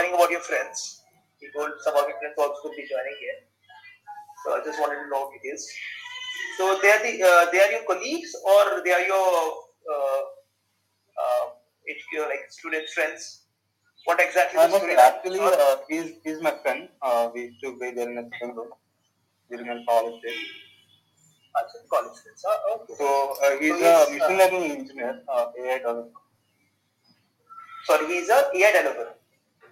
inquiring about your friends. You told some of your friends also will be joining here. So I just wanted to know details. So they are the uh, they are your colleagues or they are your uh, uh, your like student friends? What exactly? Uh, the student- actually, uh, he's he's my friend. Uh, we used to be there in the same room during our college days. College friends. Ah, okay. So uh, he's So a he's, machine learning engineer, uh, AI developer. Sorry, he's a AI developer.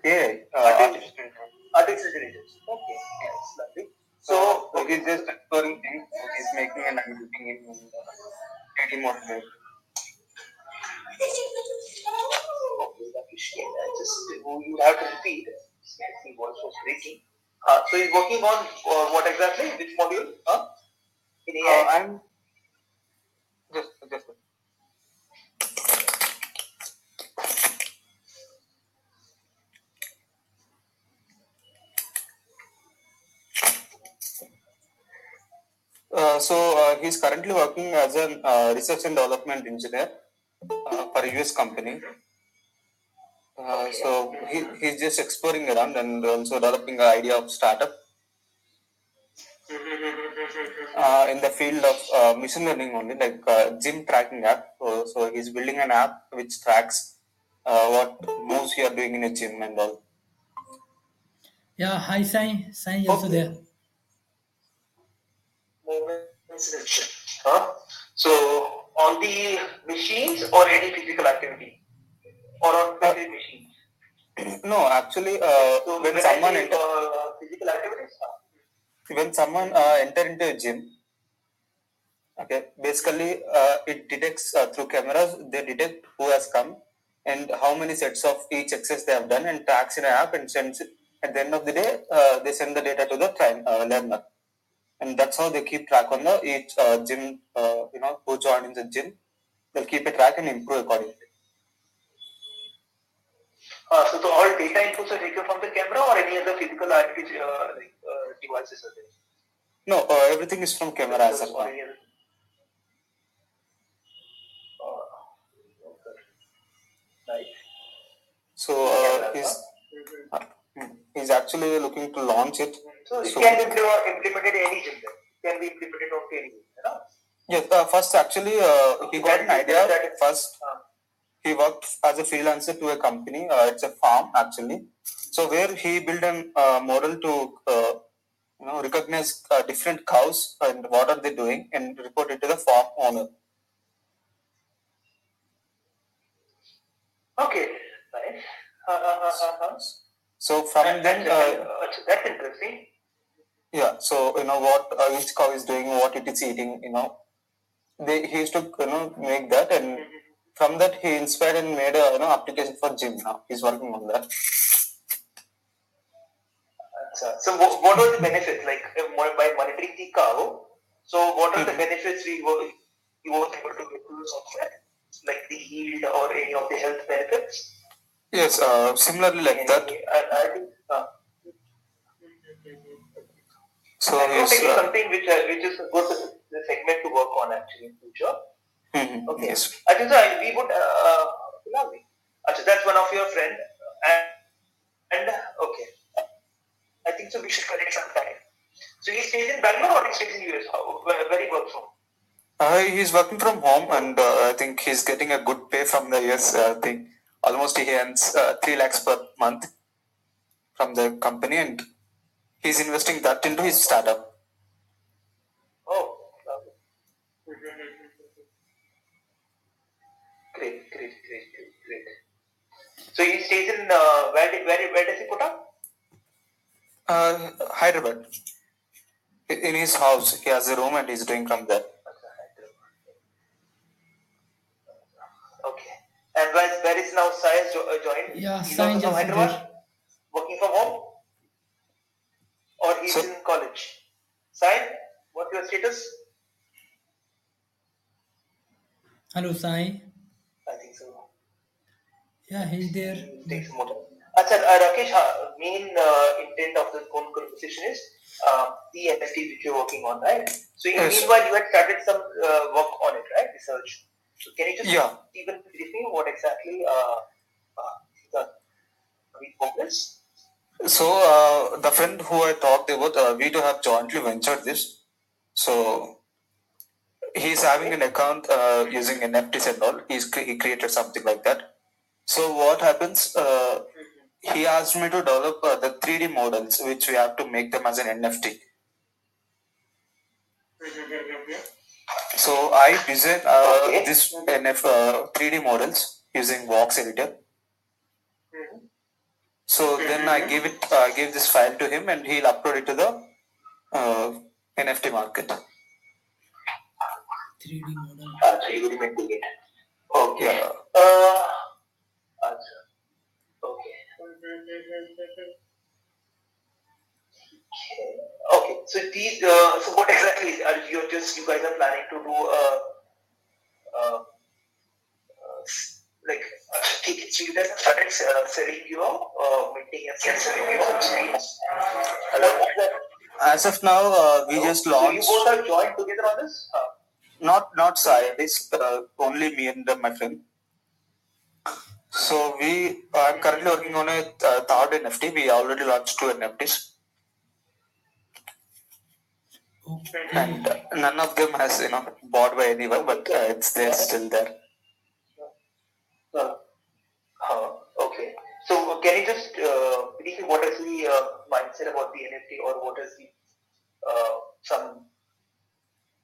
AI, uh, Artificial- intelligence. Artificial intelligence. Okay, that's lovely. So, So, he's just exploring things. He's making and I'm looking in uh, 3D modeling. okay, that is shame. I just you have to repeat. His voice was breaking. Uh, so he's working on uh, what exactly? Which module? Huh? In Uh, I'm just just Uh, so uh, he's currently working as a uh, research and development engineer uh, for a US company. Uh, so he, he's just exploring around and also developing an idea of startup uh, in the field of uh, machine learning only, like uh, gym tracking app. So, so he's building an app which tracks uh, what moves you are doing in a gym and all. Yeah, hi Sai. Sai is also Okay. there. Movements action. Huh? So on the machines or any physical activity? Or on physical machines? No, actually, uh, So when I someone enter, uh, physical activities, when someone uh, enter into a gym, okay, basically uh, it detects uh, through cameras. They detect who has come and how many sets of each exercise they have done, and tracks in an app and sends it. At the end of the day, uh, they send the data to the train, uh, learner, and that's how they keep track on the each uh, gym. Uh, you know, who joined in the gym, they'll keep a track and improve accordingly. Uh, so the all data inputs are taken from the camera or any other physical activity uh, uh, devices are there? No, uh, everything is from camera as of now. Uh. Right. So uh, he's he's actually looking to launch it. So it So- can be implemented any. It can be implemented on any you? Yes, uh, first actually uh, he got an idea. That- First, Uh, he worked as a freelancer to a company. Uh, it's a farm actually. So where he built a uh, model to uh, you know recognize uh, different cows and what are they doing and report it to the farm owner. okay. Nice. Uh, uh, uh. So from then, that's interesting. Yeah. So you know what uh, each cow is doing, what it is eating. You know, they he used to you know make that and from that he inspired and made a you know application for gym now. He's working on that. So what, what were the benefits like by monitoring the cow? So what are the Mhm. benefits we were you were able to get the software, like the yield or any of the health benefits? Yes, uh, similarly like that. I, I think. Uh, So I think uh, something which uh, which is a good uh, segment to work on actually in future. mhm, Okay. yes. I think so. We would. Uh. Achha, that's one of your friend. And, and okay. I think so. We should connect sometime. So he stays in Bangalore or he stays in US? How, where, where he works from? Uh, he's working from home, and uh, I think he's getting a good pay from the US uh, thing. Almost he earns uh, three lakhs per month from the company, and he's investing that into his startup. Oh, lovely. Great, great, great, great, great. So he stays in uh, where, where, where does he put up? Uh, Hyderabad. In his house, he has a room, and he's doing from there. Okay. And where, where is now Sai jo- uh, joined? Yeah, he's Sai also from just Hyderabad, working from home, or he's So- in college. Sai, what's your status? Hello Sai. I think so. Yeah, he's there. Takes more time. Acha, uh, Rakesh, main uh, intent of this phone conversation is uh, the NFT which you're working on, right? So in Yes. meanwhile, you had started some uh, work on it, right? Research. So can you just Yeah. even brief me what exactly uh, uh, is the progress? So uh, the friend who I talked about, uh, we two have jointly ventured this. So he's having an account uh, using NFTs and all. He's he created something like that. So what happens? Uh, he asked me to develop uh, the 3D models, which we have to make them as an NFT. So I designed uh, Okay. this NF uh, 3D models using Vox editor. So then I give it, uh, give this file to him, and he'll upload it to the uh, NFT market. 3D model. Acha, you will making it. Okay. Yeah. Uh, acha. Okay. Okay. So these. Uh, so what exactly are you just you guys are planning to do? Uh, uh, uh, s- like uh, guys have started uh, selling your uh, minting and selling your screens. As of now, uh, we just launched. So you both are joined together on this. Uh, Not not scientists, uh, only me and uh, my friend. So we, I'm currently working on a uh, third NFT. We already launched two NFTs, Okay. and uh, none of them has you know bought by anyone, but uh, it's there still there. Uh, uh, okay. So uh, can you just uh, brief what is the uh, mindset about the NFT or what is the uh, some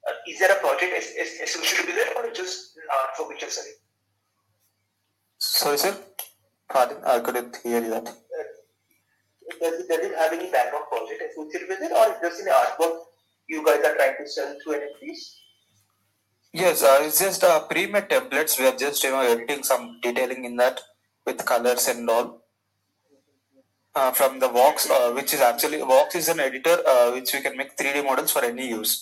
uh, is there a project is, is associated with it or just art for which you're selling? Sorry, sir. Pardon, I couldn't hear you that. Does, it, does it have any background project associated with it or is just in artwork you guys are trying to sell through NFTs? Yes, uh, it's just uh, pre-made templates. We are just you know editing some detailing in that with colors and all. Uh, from the Vox, uh, which is actually Vox is an editor uh, which we can make 3D models for any use.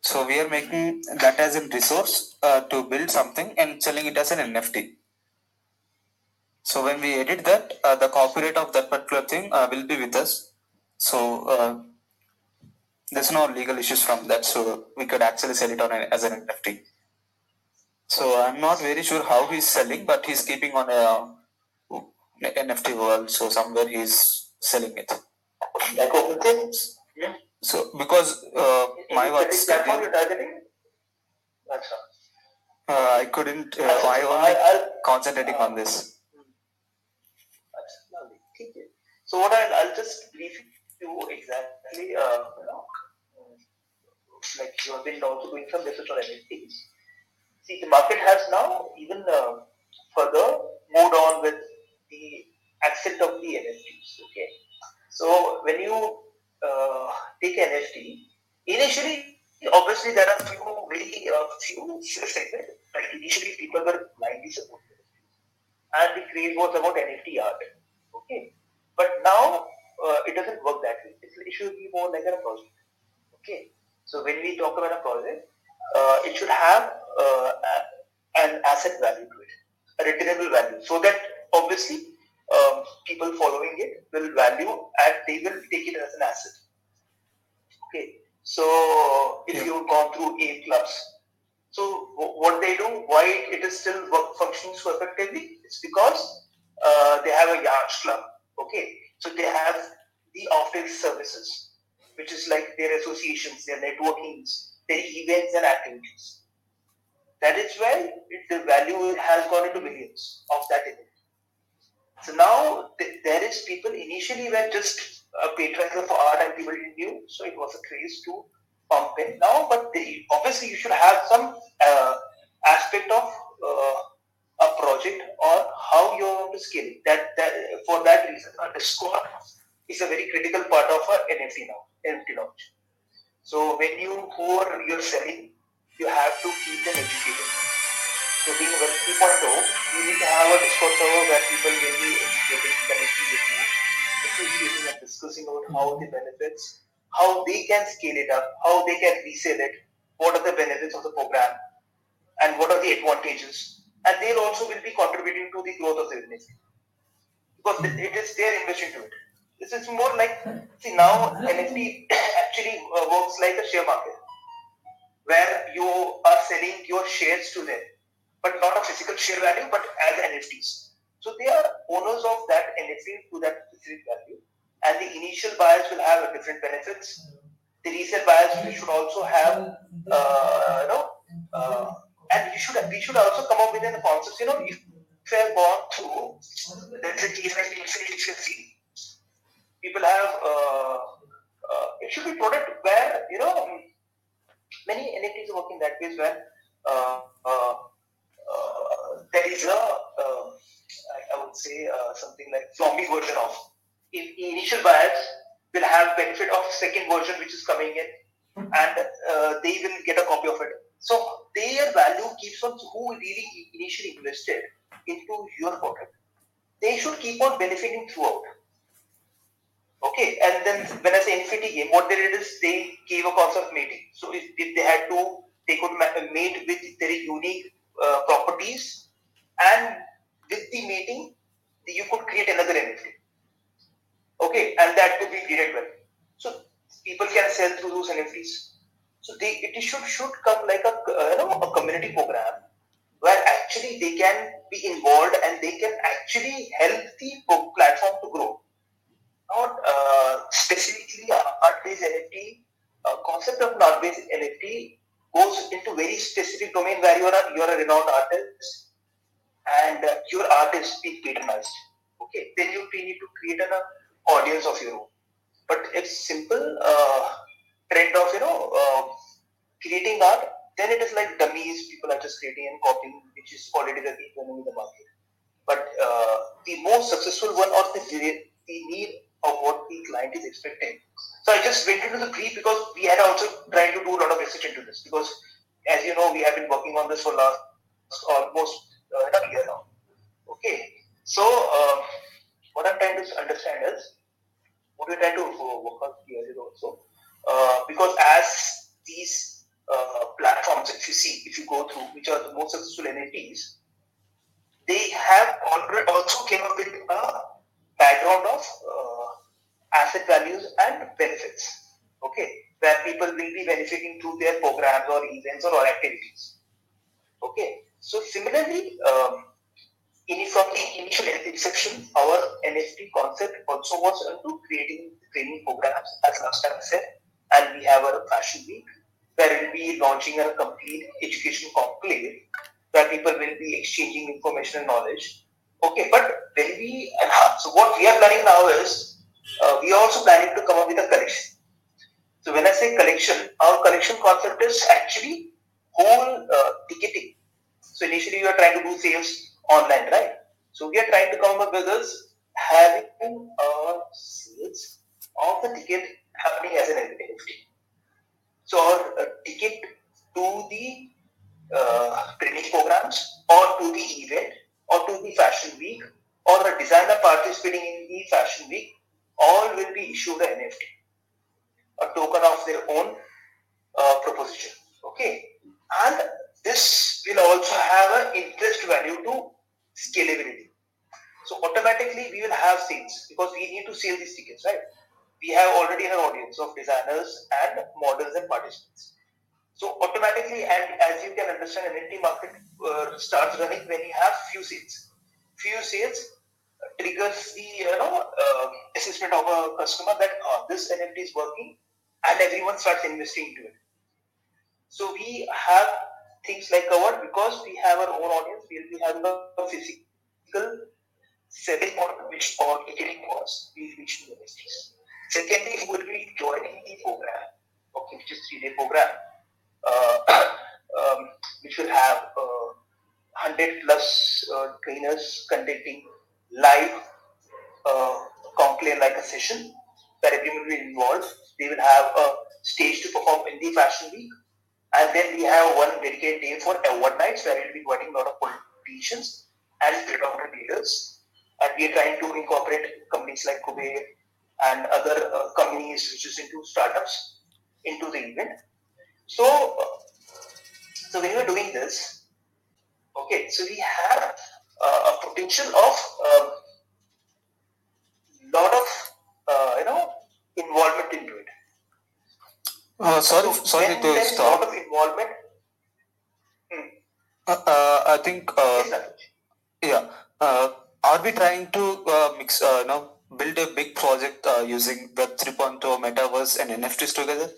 So we are making that as a resource uh, to build something and selling it as an NFT. So when we edit that, uh, the copyright of that particular thing uh, will be with us. So uh, there's no legal issues from that, so we could actually sell it on a, as an NFT. So I'm not very sure how he's selling, but he's keeping on a, uh, a NFT world. So somewhere he's selling it. Like Yeah. So because uh, my work platform you're targeting. Uh, I couldn't. Uh, I only concentrating on this. So what I'll, I'll just brief you exactly. Uh, you know, like you have been also doing some research on NFTs. See, the market has now even uh, further moved on with the accent of the NFTs. Okay, so when you uh, take NFT, initially, obviously there are few very uh, few segments. Like initially, people were blindly supporting and the craze was about NFT art. Okay, but now uh, it doesn't work that way. It's, it should be more like a project. Okay, so when we talk about a project, uh, it should have uh, an asset value to it, a returnable value, so that obviously um, people following it will value and they will take it as an asset. Okay, so if Yeah. you've gone through eight clubs, so wh- what they do, why it is still work, functioning so effectively, it's because uh, they have a yacht club. Okay, so they have the office services, which is like their associations, their networkings, their events and activities. That is why the value has gone into millions of that event. So now th- there is people initially were just a patrons of art and people didn't knew, so it was a craze to pump in now. But they, obviously you should have some uh, aspect of uh, a project or how you want to scale. That, that for that reason, a Discord is a very critical part of our NFT now, NFT launch. So when you who are you're selling, you have to keep them educated. So being Web 3.0, you need to have a Discord server where people will be educated, connecting with you, appreciating and discussing about how the benefits, how they can scale it up, how they can resell it, what are the benefits of the program, and what are the advantages. And they also will be contributing to the growth of the business. Because it is their investment to it. This is more like, see now NFT actually uh, works like a share market where you are selling your shares to them, but not a physical share value, but as NFTs. So they are owners of that NFT to that specific value, and the initial buyers will have different benefits. The resale buyers should also have, uh, you know, uh, and we should we should also come up with a concept. You know, if we have gone through case like Infinity people have uh, uh, it should be product where you know many NFTs work in that case where uh, uh, uh, there is a uh, I, would say uh, something like zombie version of in, initial buyers will have benefit of second version which is coming in and they will get a copy of it. So their value keeps on who really initially invested into your product. They should keep on benefiting throughout Okay, and then when I say infinity game, what they did is they gave a concept mating. So if, if they had to, they could mate with very unique uh, properties, and with the mating, you could create another NFT. Okay, and that could be created well. So people can sell through those NFTs. So they it should should come like a uh, you know a community program where actually they can be involved and they can actually help the platform to grow not uh, specifically art-based NFT. Uh, concept of art-based NFT goes into very specific domain where you are a, you are a renowned artist and uh, your art is being patronized. Okay, then you need to create an uh, audience of your own. But if simple uh, trend of you know uh, creating art, then it is like dummies. People are just creating and copying, which is already the in the market. But the most successful one or the the need of what the client is expecting. So I just went into the brief because we had also tried to do a lot of research into this because, as you know, we have been working on this for last almost uh, a year now. Okay, so uh, what I'm trying to understand is what we're trying to work on here is also uh, because as these uh, platforms, if you see, if you go through, which are the most successful NFTs, they have already also came up with a background of uh, asset values and benefits. Okay, where people will be benefiting through their programs or events or, activities. Okay, so similarly, um, in, from the initial inception, our NFT concept also was into creating training programs, as I said, and we have a fashion week where we'll be launching a complete education conclave where people will be exchanging information and knowledge. Okay, but when we so what we are planning now is uh, we are also planning to come up with a collection. So when I say collection, our collection concept is actually whole uh, ticketing. So initially you are trying to do sales online, right? So we are trying to come up with this having a sales of the ticket happening as an NFT. So our uh, ticket to the uh, training programs or to the event or to the fashion week or a designer participating in the fashion week all will be issued an NFT, a token of their own uh, proposition. Okay, and this will also have an interest value to scalability. So automatically we will have sales because we need to sell these tickets, right? We have already an audience of designers and models and participants. So automatically, and as you can understand, NFT market uh, starts running when you have few sales. Few sales triggers the you know uh, assessment of a customer that uh, this NFT is working, and everyone starts investing into it. So we have things like covered because we have our own audience. We'll be having a physical selling model which or getting was we reach the NFTs. Secondly, we will be joining the program, okay, which is three day program, uh, um, which will have uh, 100 plus uh, trainers conducting live uh, conclave like a session where everyone will be involved. They will have a stage to perform in the fashion week. And then we have one dedicated day for award nights where we'll be inviting a lot of politicians and predominant leaders. And we are trying to incorporate companies like Kuber and other uh, companies which is into startups into the event. So, uh, so when we're doing this, okay, so we have a potential of um, lot of uh, you know involvement into it. Uh, sorry, so sorry to stop. lot of involvement. Hmm. Uh, uh, I think, uh, yeah, uh, are we trying to uh, mix, uh, you know, build a big project uh, using Web 3.0, Metaverse, and NFTs together?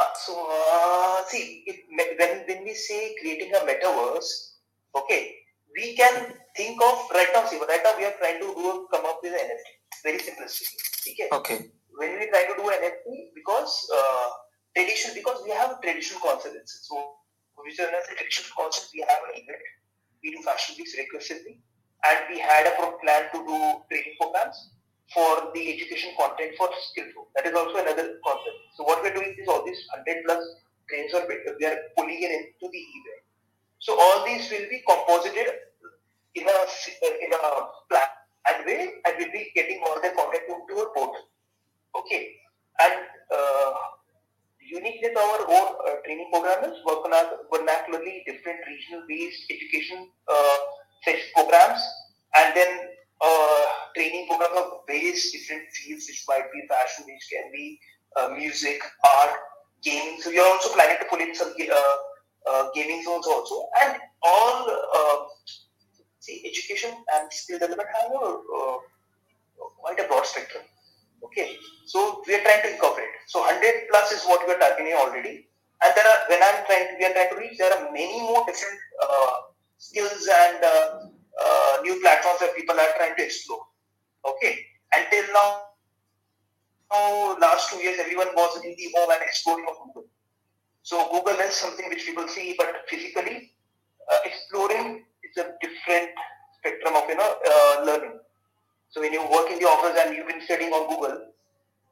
Uh, so, uh, see, if, when, when we say creating a metaverse, okay, we can think of right now, see, right now we are trying to do come up with an NFT. Very simplistic. Okay. Okay. When we try to do an NFT, because uh, tradition, because we have traditional concepts. So, which is a traditional concept, we have an event. We do fashion weeks recursively, and we had a plan to do training programs for the education content for Skillful. That is also another concept. So what we're doing is all these 100 plus trains or we are pulling it into the event. So all these will be composited in a in a planned way and will be getting all the content into a portal. Okay. And uh, unique with our own uh, training program is work on our vernacularly different regional based education uh, programs and then uh, training program of various different fields, which might be fashion, which can be uh, music, art, gaming. So we are also planning to pull in some uh, uh gaming zones also, and all uh, see education and skill development have a, uh, quite a broad spectrum. Okay, so we are trying to incorporate. So 100 plus is what we are targeting already, and there are when I'm trying, to, we are trying to reach. There are many more different skills and uh, new platforms that people are trying to explore. Okay, until now, last two years, everyone was in the home and exploring of Google. So Google is something which people see, but physically uh, exploring is a different spectrum of you know uh, learning. So when you work in the office and you've been studying on Google,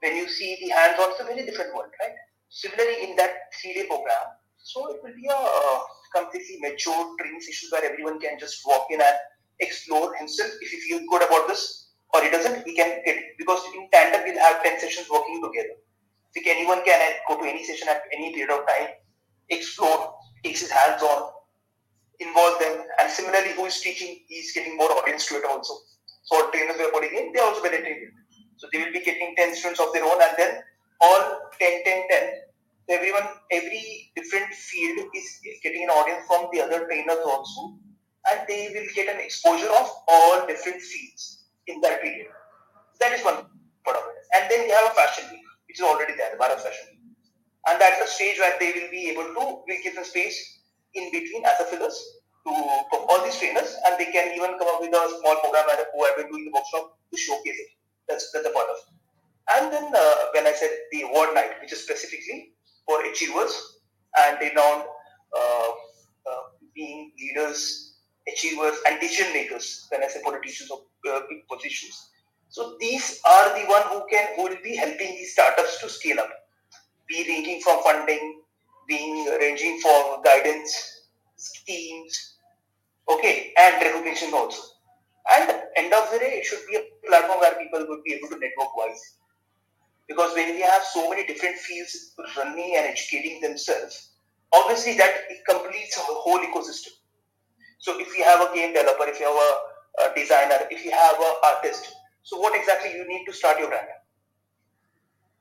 when you see the hands-on, it's a very different world, right? Similarly, in that three-day program, so it will be a uh, completely mature training session where everyone can just walk in and explore himself. If he feels good about this or he doesn't, he can get because in tandem we'll have 10 sessions working together. So anyone can go to any session at any period of time, explore, takes his hands on, involve them, and similarly who is teaching, he's getting more audience to it also. So trainers we are putting in, they also benefit. So they will be getting 10 students of their own and then all 10, 10, 10 everyone, every different field is getting an audience from the other trainers also, and they will get an exposure of all different fields in that period. That is one part of it. And then we have a fashion week, which is already there, the Bharat Fashion Week. And that's a stage where they will be able to, we'll give them space in between as a fillers to all these trainers, and they can even come up with a small program as a who have been doing the workshop to showcase it. That's, that's the part of it. And then uh, when I said the award night, which is specifically for achievers and renowned uh, uh, being leaders, achievers, and decision makers. When I say politicians of uh, big positions, so these are the one who can who will be helping these startups to scale up, be ranging from funding, being ranging for guidance, schemes, okay, and recognition also. And end of the day, it should be a platform where people would be able to network wise because when we have so many different fields running and educating themselves, obviously that completes a whole ecosystem. So if you have a game developer, if you have a, a designer, if you have an artist, so what exactly you need to start your brand?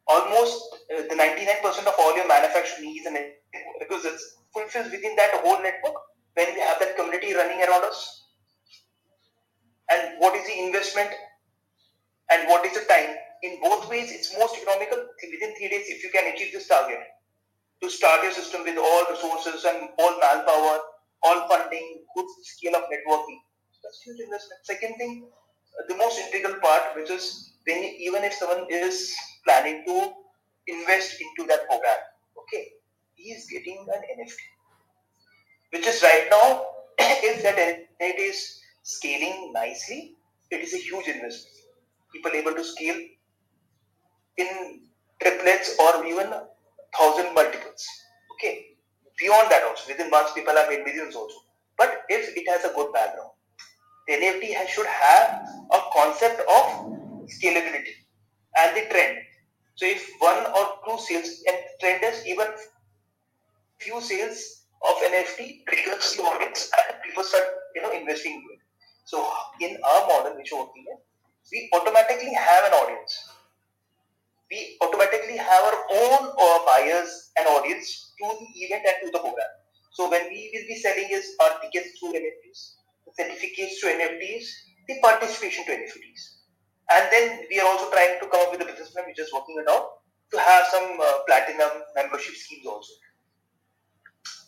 Almost uh, the 99% of all your manufacturing needs and because it fulfills within that whole network when we have that community running around us. And what is the investment and what is the time in both ways, it's most economical within three days if you can achieve this target. To start your system with all resources and all manpower, all funding, good scale of networking. That's huge investment. Second thing, uh, the most integral part, which is when even if someone is planning to invest into that program, okay, he is getting an NFT, which is right now, if that NFT is scaling nicely, it is a huge investment. People able to scale in triplets or even thousand multiples. Okay. Beyond that also, within months people have made millions also. But if it has a good background, the NFT has, should have a concept of scalability and the trend. So if one or two sales and trend is even few sales of NFT triggers the audience and people start you know investing in it. So in our model which we're working in, we automatically have an audience we automatically have our own uh, buyers and audience to the event and to the program. So when we will be selling is our tickets through NFTs, the certificates to NFTs, the participation to NFTs. And then we are also trying to come up with a business plan which is working it out to have some uh, platinum membership schemes also.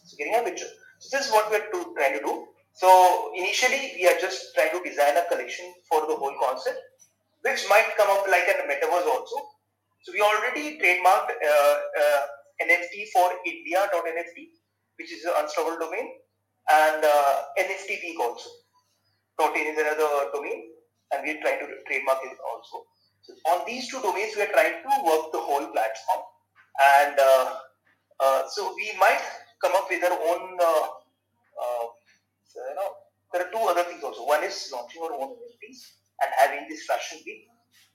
So getting a picture. So this is what we are to, trying to do. So initially we are just trying to design a collection for the whole concept, which might come up like a metaverse also. So we already trademarked uh, uh, NFT for India.nft, which is an unstoppable domain, and uh, NFT week also. Protein is another domain, and we're trying to trademark it also. So on these two domains, we are trying to work the whole platform, and uh, uh, so we might come up with our own. Uh, uh, you know, there are two other things also. One is launching our own NFTs and having this fashion week.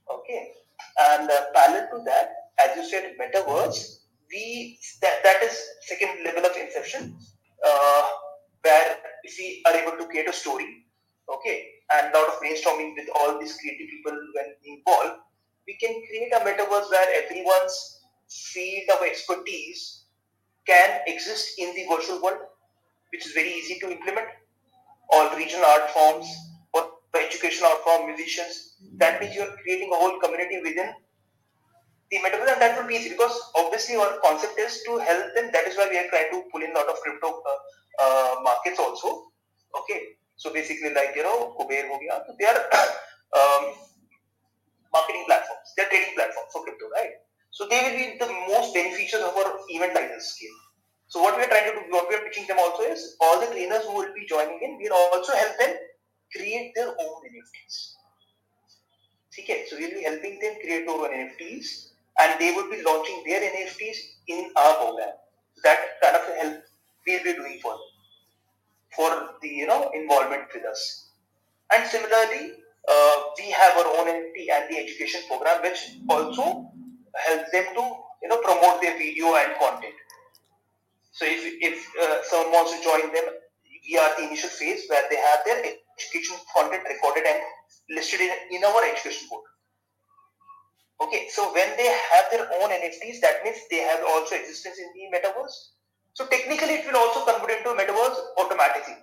Okay, and uh, parallel to that, as you said, metaverse. We that, that is second level of inception, uh, where if we are able to create a story, okay, and a lot of brainstorming with all these creative people when involved, we can create a metaverse where everyone's field of expertise can exist in the virtual world, which is very easy to implement. All regional art forms or educational art form, musicians. That means you are creating a whole community within the metaverse, and that will be easy because obviously our concept is to help them. That is why we are trying to pull in a lot of crypto uh, uh, markets also. Okay, so basically, like you know, Kuber. They are um, marketing platforms. They are trading platforms for crypto, right? So they will be the most beneficial of our event like this scale. So what we are trying to do, what we are pitching them also is all the trainers who will be joining in, we'll also help them create their own NFTs. Okay, so we'll be helping them create their own NFTs and they will be launching their NFTs in our program. That kind of help we'll be doing for them for the you know involvement with us. And similarly, uh, we have our own NFT and the education program, which also helps them to you know promote their video and content. So if if uh, someone wants to join them, we are the initial phase where they have their education content recorded and listed in, in our education board. Okay, so when they have their own NFTs, that means they have also existence in the metaverse. So technically, it will also convert into metaverse automatically.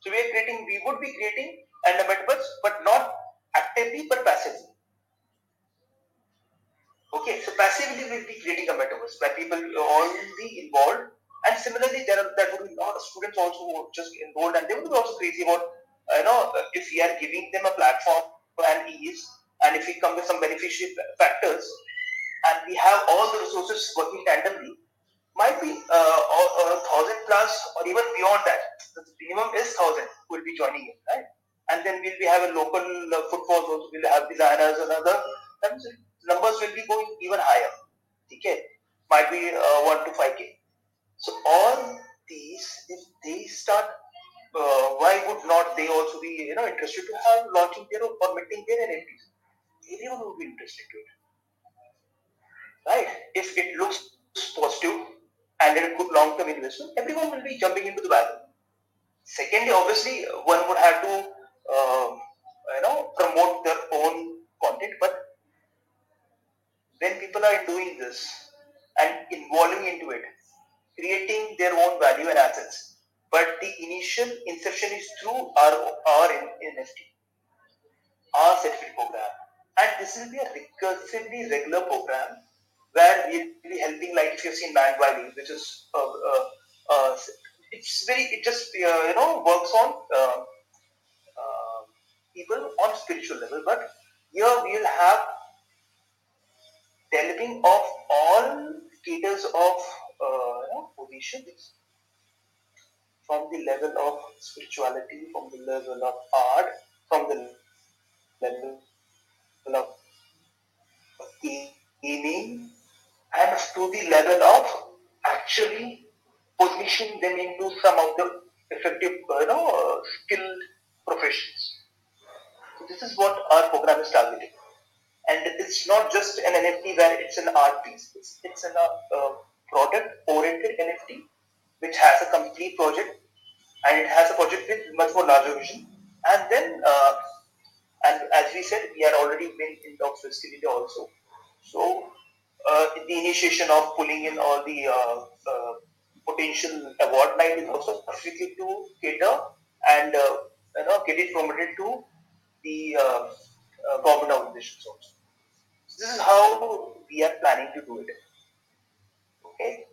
So we are creating, we would be creating and a metaverse, but not actively but passively. Okay, so passively we'll be creating a metaverse where people all be involved. And similarly, there are there would be a lot of students also just enrolled, and they would be also crazy about, you know, if we are giving them a platform and ease, and if we come with some beneficial factors, and we have all the resources working tandemly, might be uh, a thousand plus or even beyond that. The minimum is thousand who will be joining in, right? And then we'll be having local uh, footfalls also. We'll have designers and other. Numbers will be going even higher. Okay, might be uh, one to five k. So all these, if they start, uh, why would not they also be you know interested to have launching their or minting their NFTs? Everyone would be interested to it, right? If it looks positive and a good long-term investment, everyone will be jumping into the wagon. Secondly, obviously, one would have to, uh, you know, promote their own content. But when people are doing this and involving into it, creating their own value and assets, but the initial inception is through our our NFT, our certificate program, and this will be a recursively regular program where we'll be helping, like if you've seen Valley, which is uh, uh, uh, it's very it just uh, you know works on uh, uh, people on spiritual level, but here we'll have developing of all status of you know, positions from the level of spirituality, from the level of art, from the level of gaming, and to the level of actually positioning them into some of the effective, you know, skilled professions. So this is what our program is targeting. And it's not just an NFT where it's an art piece. It's, it's an uh, product-oriented NFT which has a complete project and it has a project with much more larger vision. And then, uh, and as we said, we are already been in talks with Skill India also. So uh, the initiation of pulling in all the uh, uh, potential award night is also specifically to cater and you know get it promoted to the uh, uh, government organizations also. So this is how we are planning to do it. Okay.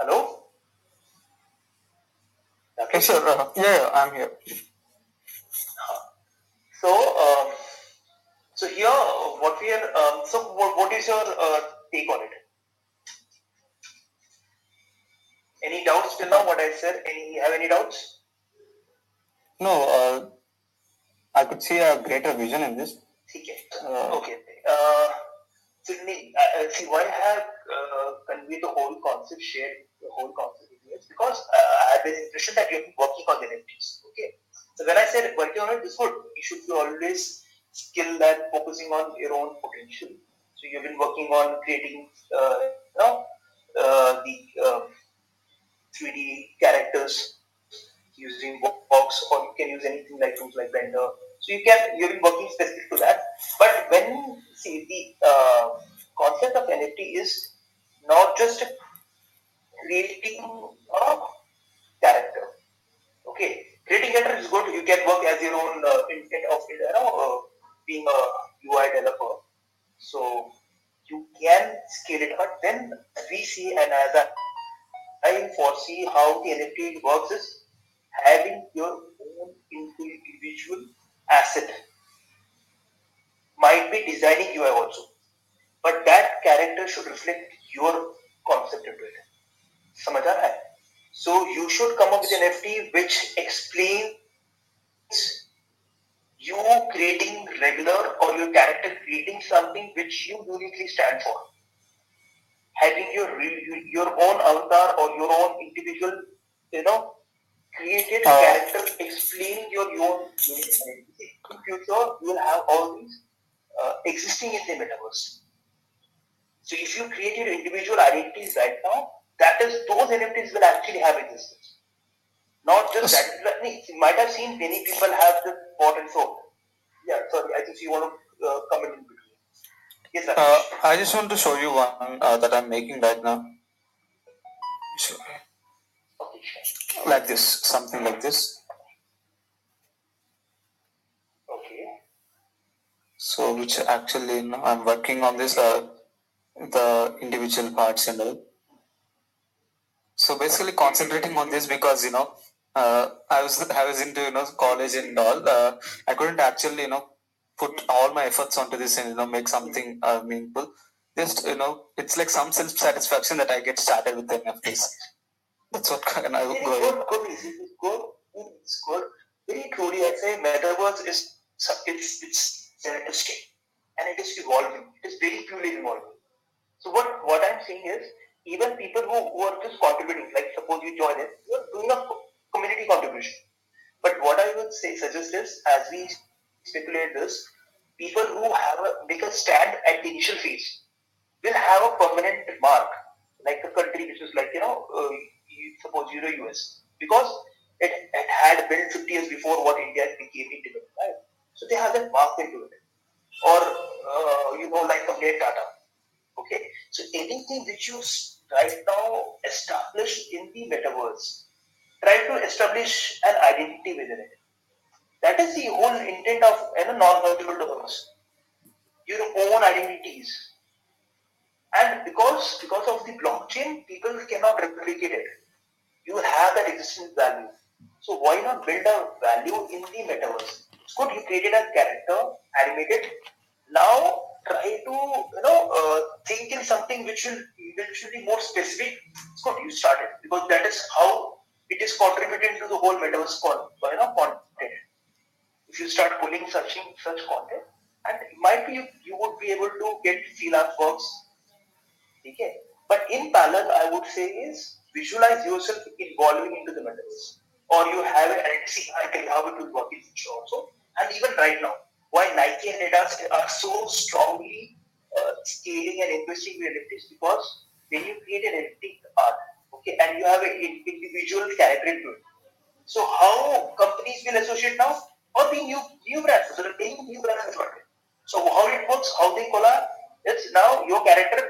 Hello. Okay, sure. Uh, yeah, yeah, I'm here. So, um, so here, what we are, um, so what, what is your uh, take on it? Any doubts till now? What I said? Any have any doubts? No, uh, I could see a greater vision in this. Okay. Uh, okay. Uh, Sydney, uh, see why I have uh, conveyed the whole concept, shared the whole concept you is because uh, I have the impression that you've been working on NFTs. Okay. So when I said working on it, this would you should be always skilled at focusing on your own potential. So you've been working on creating, uh, you know, uh, the um, 3D characters using box, or you can use anything like tools like Blender. So you can you've been working specific to that. But when see the uh, concept of NFT is not just creating a character. Okay, creating character is good. You can work as your own uh, intent of you know uh, being a UI developer. So you can scale it, but then we see and as a I foresee how the NFT works is having your own individual asset. Might be designing UI also, but that character should reflect your concept into it. समझ आ रहा है? So you should come up with an NFT which explains you creating regular or your character creating something which you uniquely stand for having your your own avatar or your own individual, you know, created Uh, character explaining your own identity. In future, you will have all these uh, existing in the metaverse. So if you create your individual identities right those NFTs will actually have existence. Not just that. You might have seen many people have the bought and sold. Yeah, sorry. I think you want to uh, comment in between. Yes, sir. Uh, I just want to show you one uh, that I'm making right now. So, okay, sure. like this, something like this. Okay. So, which actually, you know, I'm working on this, uh, the individual parts and all. So basically, concentrating on this because you know, uh, I was I was into you know college and all. Uh, I couldn't actually you know put all my efforts onto this and you know make something uh, meaningful. Just you know, it's like some self satisfaction that I get started with NFTs. That's what kind of Very going. good, good, good, good. Very truly, I'd say metaverse is it's it's to stay, and it is evolving. It is very purely evolving. So what what I'm saying is, even people who, who are just contributing, like suppose you join it, you're doing a community contribution. But what I would say suggest is, as we speculate this, people who have a make a stand at the initial phase will have a permanent mark, like a country which is like you know, uh, suppose the US, because it, it had built 50 years before what India became independent, right? So they have that mark into it, or uh, you know, like compare Tata. Okay, so anything which you right now establish in the metaverse, try to establish an identity within it. That is the whole intent of you know, non-fungible tokens. Your own identities. And because because of the blockchain, people cannot replicate it. You have that existence value. So why not build a value in the metaverse? It's good you created a character, animated. Now try to you know uh, think in something which will which will be more specific. It's good you started because that is how it is contributing to the whole metaverse con, you know, content. If you start pulling searching such content and it might be you, you would be able to get freelance works okay? But in parallel i would say is visualize yourself evolving into the metaverse. Or you have it and i you how it will work in future also. And even right now why nike and adidas are so strongly uh, scaling and investing in NFTs because when you create an NFT art okay and you have an individual character into it so how companies will associate now? Or the new new brands. So they're new brands as well. So how it works, how they collab, it's now your character,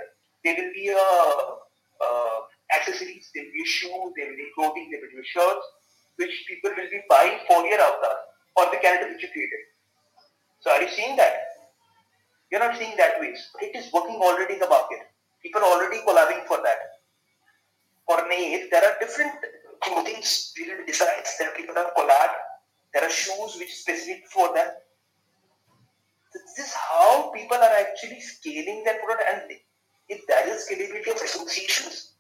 they will be a uh, accessories, they will be a shoe, they will be clothing, they will be shirts. which people will be buying for your avatar or the character which you created. So are you seeing that? You're not seeing that way. It is working already in the market. People are already collabing for that. For Nate, there are different clothing designs that people have collab. There are shoes which are specific for them. This is how people are actually scaling their product and if there is scalability of associations,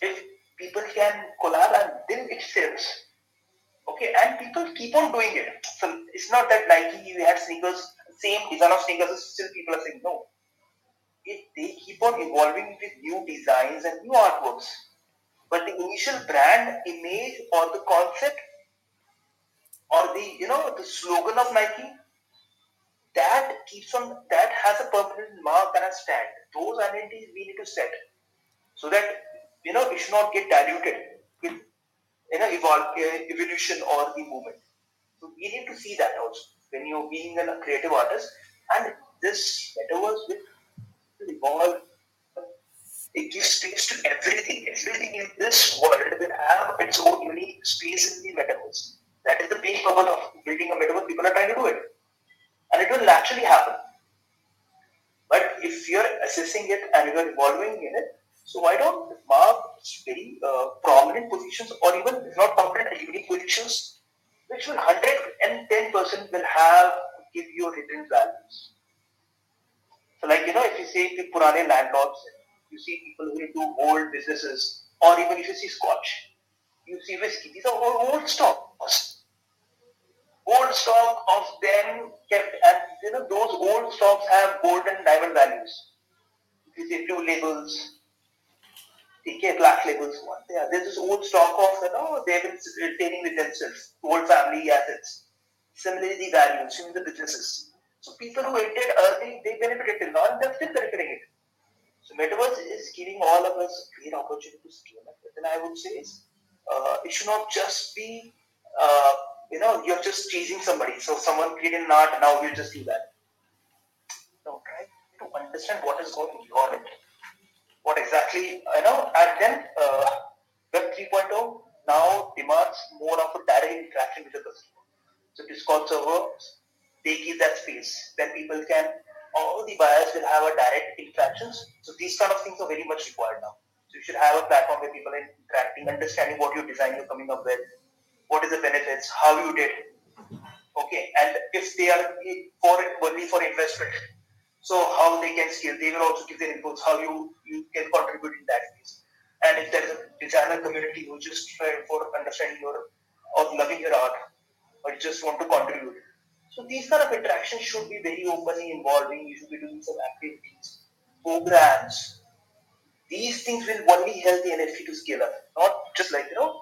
if people can collab and then it sells. Okay, and people keep on doing it. So it's not that Nike you had sneakers, same design of sneakers, still people are saying no. If they keep on evolving with new designs and new artworks, but the initial brand image or the concept or the you know the slogan of Nike that keeps on that has a permanent mark and a stand. Those identities we need to set so that you know it should not get diluted you know evolve, uh, evolution or the movement. So we need to see that also when you're being a creative artist and this metaverse will evolve. It gives space to everything. Everything in this world will have its own unique space in the metaverse. That is the main purpose of building a metaverse. People are trying to do it and it will naturally happen. But if you're assessing it and you're evolving in it, so why don't mark very uh, prominent positions or even not prominent, unique positions, which will 110% will have give you hidden values. So like, you know, if you say the Purane landlords, you see people who do old businesses, or even if you see Scotch, you see whiskey, these are all old stocks old stock of them kept and you know those old stocks have gold and diamond values. If you say two labels, TK black labels, one there. There's this old stock of you know they've been retaining with themselves, old family assets. Similarly the values, in the businesses. So people who entered early, they benefited till now and they're still benefiting it. So metaverse is giving all of us great opportunity to scale up. Then I would say uh, it should not just be uh, you know, you're just chasing somebody. So someone created an art, now we'll just do that. No, try to understand what is going on in your it. What exactly, you know, and then uh, Web 3.0 now demands more of a direct interaction with the customer. So Discord servers, they give that space. Then people can, all the buyers will have a direct interactions. So these kind of things are very much required now. So you should have a platform where people are interacting, understanding what your design you're coming up with, what is the benefits, how you did, okay, and if they are for only for investment, so how they can scale, they will also give their inputs, how you, you can contribute in that case. And if there is a designer community who just try for understanding your or loving your art, or just want to contribute. So these kind of interactions should be very openly involving. You should be doing some activities, programs. These things will only help the NFT to scale up, not just like you know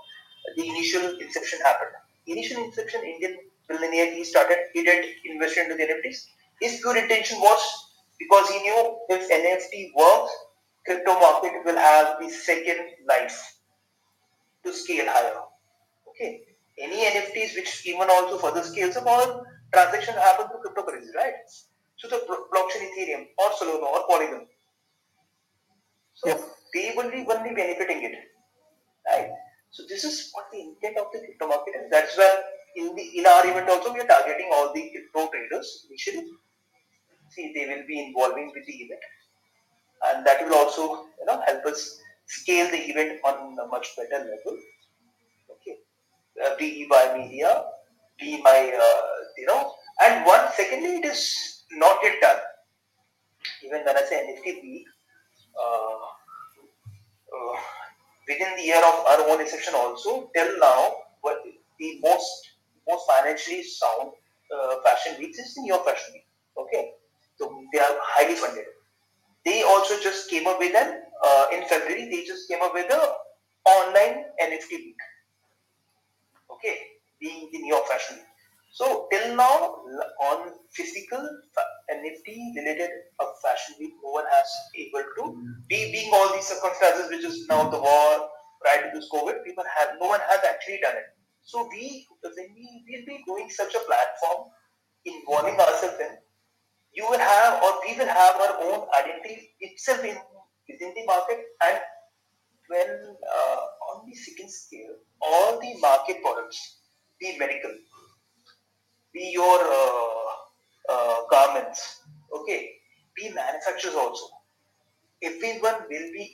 the initial inception happened. Initial inception, Indian billionaire, he started, he did invest into the NFTs. His pure intention was because he knew if NFT works, crypto market will have the second life to scale higher. Okay. Any NFTs which even also further scales up, all transactions happen through cryptocurrency, right? So the blockchain Ethereum or Solana or Polygon. So yes. they will be only benefiting it. Right? So this is what the intent of the crypto market is. That's where in the in our event also we are targeting all the crypto traders initially. See, they will be involving with the event, and that will also you know help us scale the event on a much better level. Okay, uh, be by media, be my uh, you know, and one secondly it is not yet done. Even when I say NFT week. Uh, uh within the year of our own inception also, till now, what the most most financially sound uh, fashion weeks is in your fashion week. Okay, so they are highly funded. They also just came up with an uh, in February. They just came up with a online NFT week. Okay, being the New Fashion. So till now, on physical NFT related a fashion week, no one has able to be being all these circumstances, which is now the war, prior to this COVID, people have no one has actually done it. So we when we will be doing such a platform, involving ourselves in, you will have or we will have our own identity itself in within the market and when uh, on the second scale all the market products, be medical, be your uh, uh, garments, okay, be manufacturers also. Everyone will be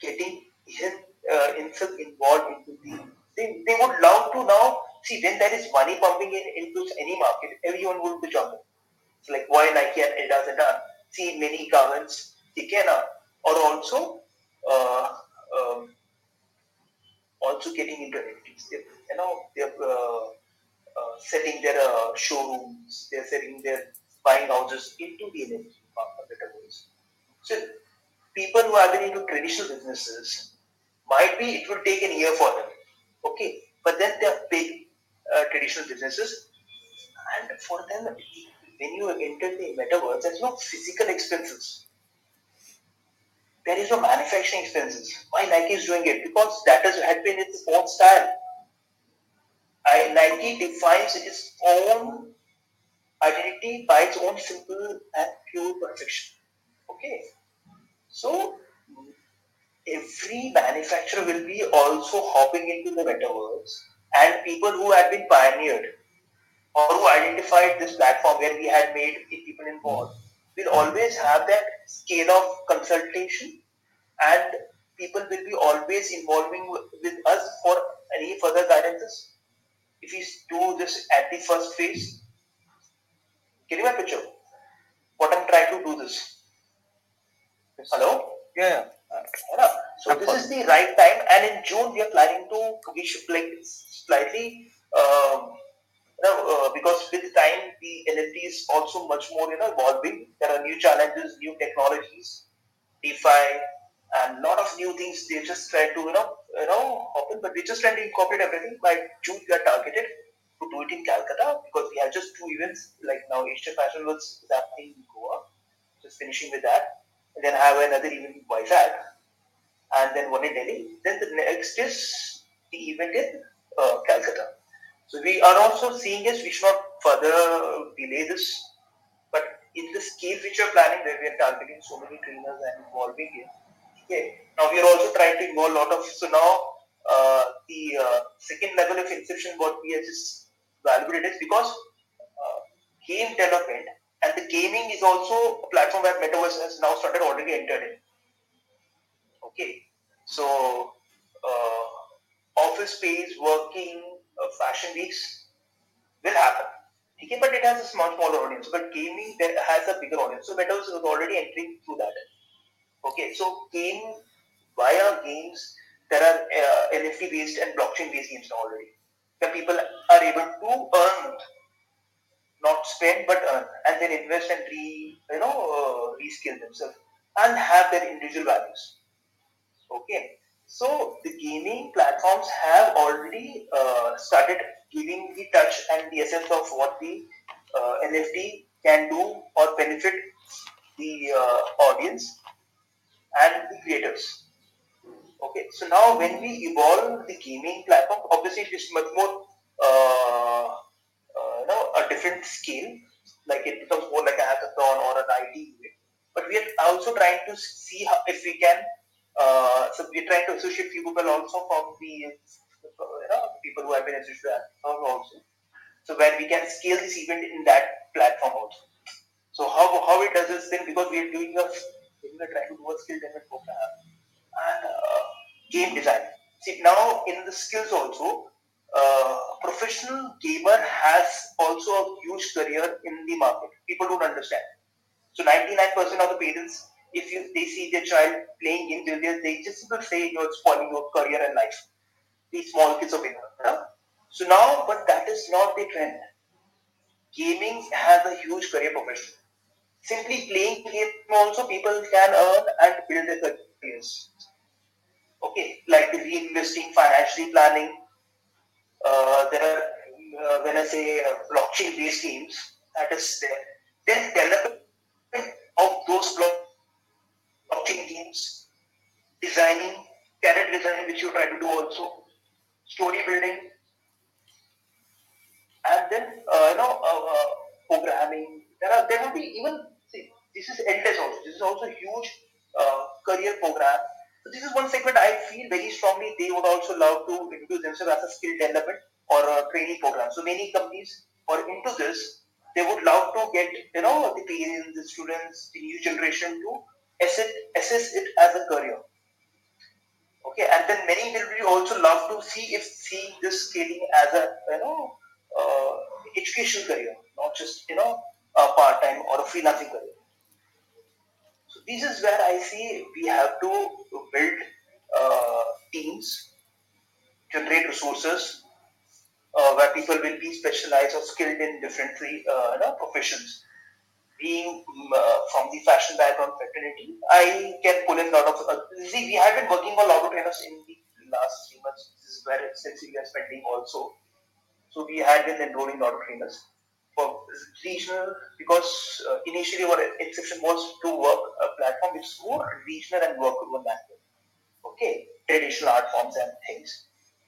getting in, uh, involved into the. They, they would love to now see when there is money pumping in into any market, everyone would be jumping. Like why Nike and Adidas and done. See many garments can earn, or also uh, um, also getting into. They, you know, they're uh, uh, setting their uh, showrooms, they're setting their buying houses into the metaverse. So people who have been into traditional businesses might be it will take an year for them. Okay, but then they are big uh, traditional businesses, and for them, when you enter the metaverse, there's no physical expenses there is no manufacturing expenses. Why Nike is doing it? Because that has had been its own style. I, Nike defines its own identity by its own simple and pure perfection. Okay. So every manufacturer will be also hopping into the metaverse and people who have been pioneered or who identified this platform where we had made people involved will always have that scale of consultation and people will be always involving with us for any further guidances. If we do this at the first phase, get my picture? What I'm trying to do this. Hello? Yeah. yeah. So this is the right time, and in June we are planning to we should like slightly um, you know, uh, because with time the NFT is also much more you know evolving. There are new challenges, new technologies, DeFi, and a lot of new things. They just try to you know you know open, but we just trying to incorporate everything. By June we are targeted to do it in Calcutta because we have just two events. Like now Asian Fashion World is happening in Goa, just finishing with that, and then I have another event in Vizag, and then one in Delhi. Then the next is the event in uh, Calcutta. So we are also seeing this. We should not further delay this, but in the scale which we are planning, where we are targeting so many trainers and involving it. Okay. Now we are also trying to involve a lot of. So now uh, the uh, second level of inception, what we have just validated is because uh, game development and the gaming is also a platform where metaverse has now started already entered in. Okay. So uh, office space, working, uh, fashion weeks will happen. Okay, but it has a small, smaller audience. But gaming has a bigger audience. So Metaverse is already entering through that. Okay, so game via games, there are uh, NFT based and blockchain based games already. The people are able to earn, not spend but earn, and then invest and re you know uh, reskill themselves and have their individual values. Okay, so the gaming platforms have already uh, started giving the touch and the essence of what the uh, NFT can do or benefit the uh, audience and the creators. Okay, so now when we evolve the gaming platform, obviously it is much more, uh, uh, you know, a different scale. Like it becomes more like a hackathon or an IT But we are also trying to see how, if we can uh, so we're trying to associate people also from the you know, people who have been associated also. So where we can scale this event in that platform also. So how, how it does this thing because we are doing a we are trying to do a skill development program and uh, game design. See now in the skills also, uh, professional gamer has also a huge career in the market. People don't understand. So 99% of the parents if you, they see their child playing games, they, they just will say you're spoiling your career and life. These small kids of India. So now, but that is not the trend. Gaming has a huge career profession. Simply playing game also people can earn and build their careers. Okay, like the reinvesting, financially planning. Uh, there are, uh, when I say uh, blockchain-based games, that is there. Then development designing, character design, which you try to do also, story building, and then uh, you know uh, uh, programming. There are there will be even see this is endless also. This is also huge uh, career program So this is one segment I feel very strongly they would also love to introduce themselves as a skill development or a training program. So many companies are into this. They would love to get you know the the students, the new generation to assess, assess it as a career. Okay, and then many will also love to see if seeing this scaling as a you know uh, education career, not just you know a part time or a freelancing career. So this is where I see we have to build uh, teams, generate resources uh, where people will be specialized or skilled in different uh, you know, professions. Being uh, from the fashion background fraternity, I can pull in a lot of. Uh, see, we have been working on a lot of trainers in the last three months. This is where since we are spending also. So we had been enrolling a lot of trainers for regional because uh, initially our exception was to work a platform which is more regional and workable language. Okay, traditional art forms and things.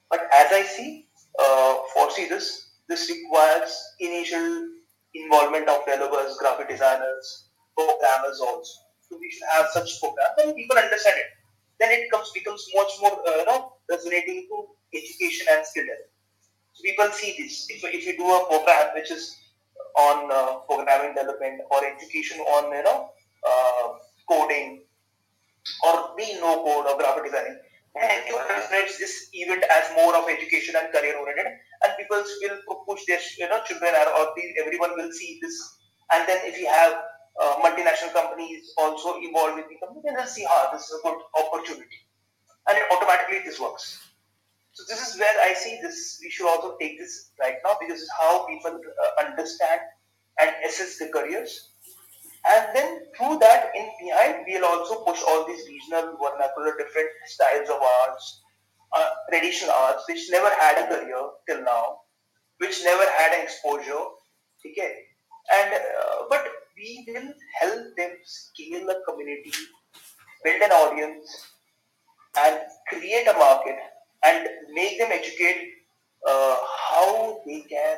But as I see, uh, foresee this, this requires initial involvement of developers, graphic designers, programmers also. So we should have such programs and people understand it. Then it comes becomes much more uh, you know resonating to education and skill development. So people see this. If, if you do a program which is on uh, programming development or education on you know uh, coding or be no code or graphic designing, and you presents this event as more of education and career oriented, and people will push their you know children or everyone will see this. And then if you have uh, multinational companies also involved with the company, then they'll see, ah, this is a good opportunity, and automatically this works. So this is where I see this. We should also take this right now because it's how people uh, understand and assess the careers. And then through that, in behind, we'll also push all these regional, vernacular, different styles of arts, uh, traditional arts, which never had a career till now, which never had an exposure. Okay, and uh, but we will help them scale a community, build an audience, and create a market and make them educate uh, how they can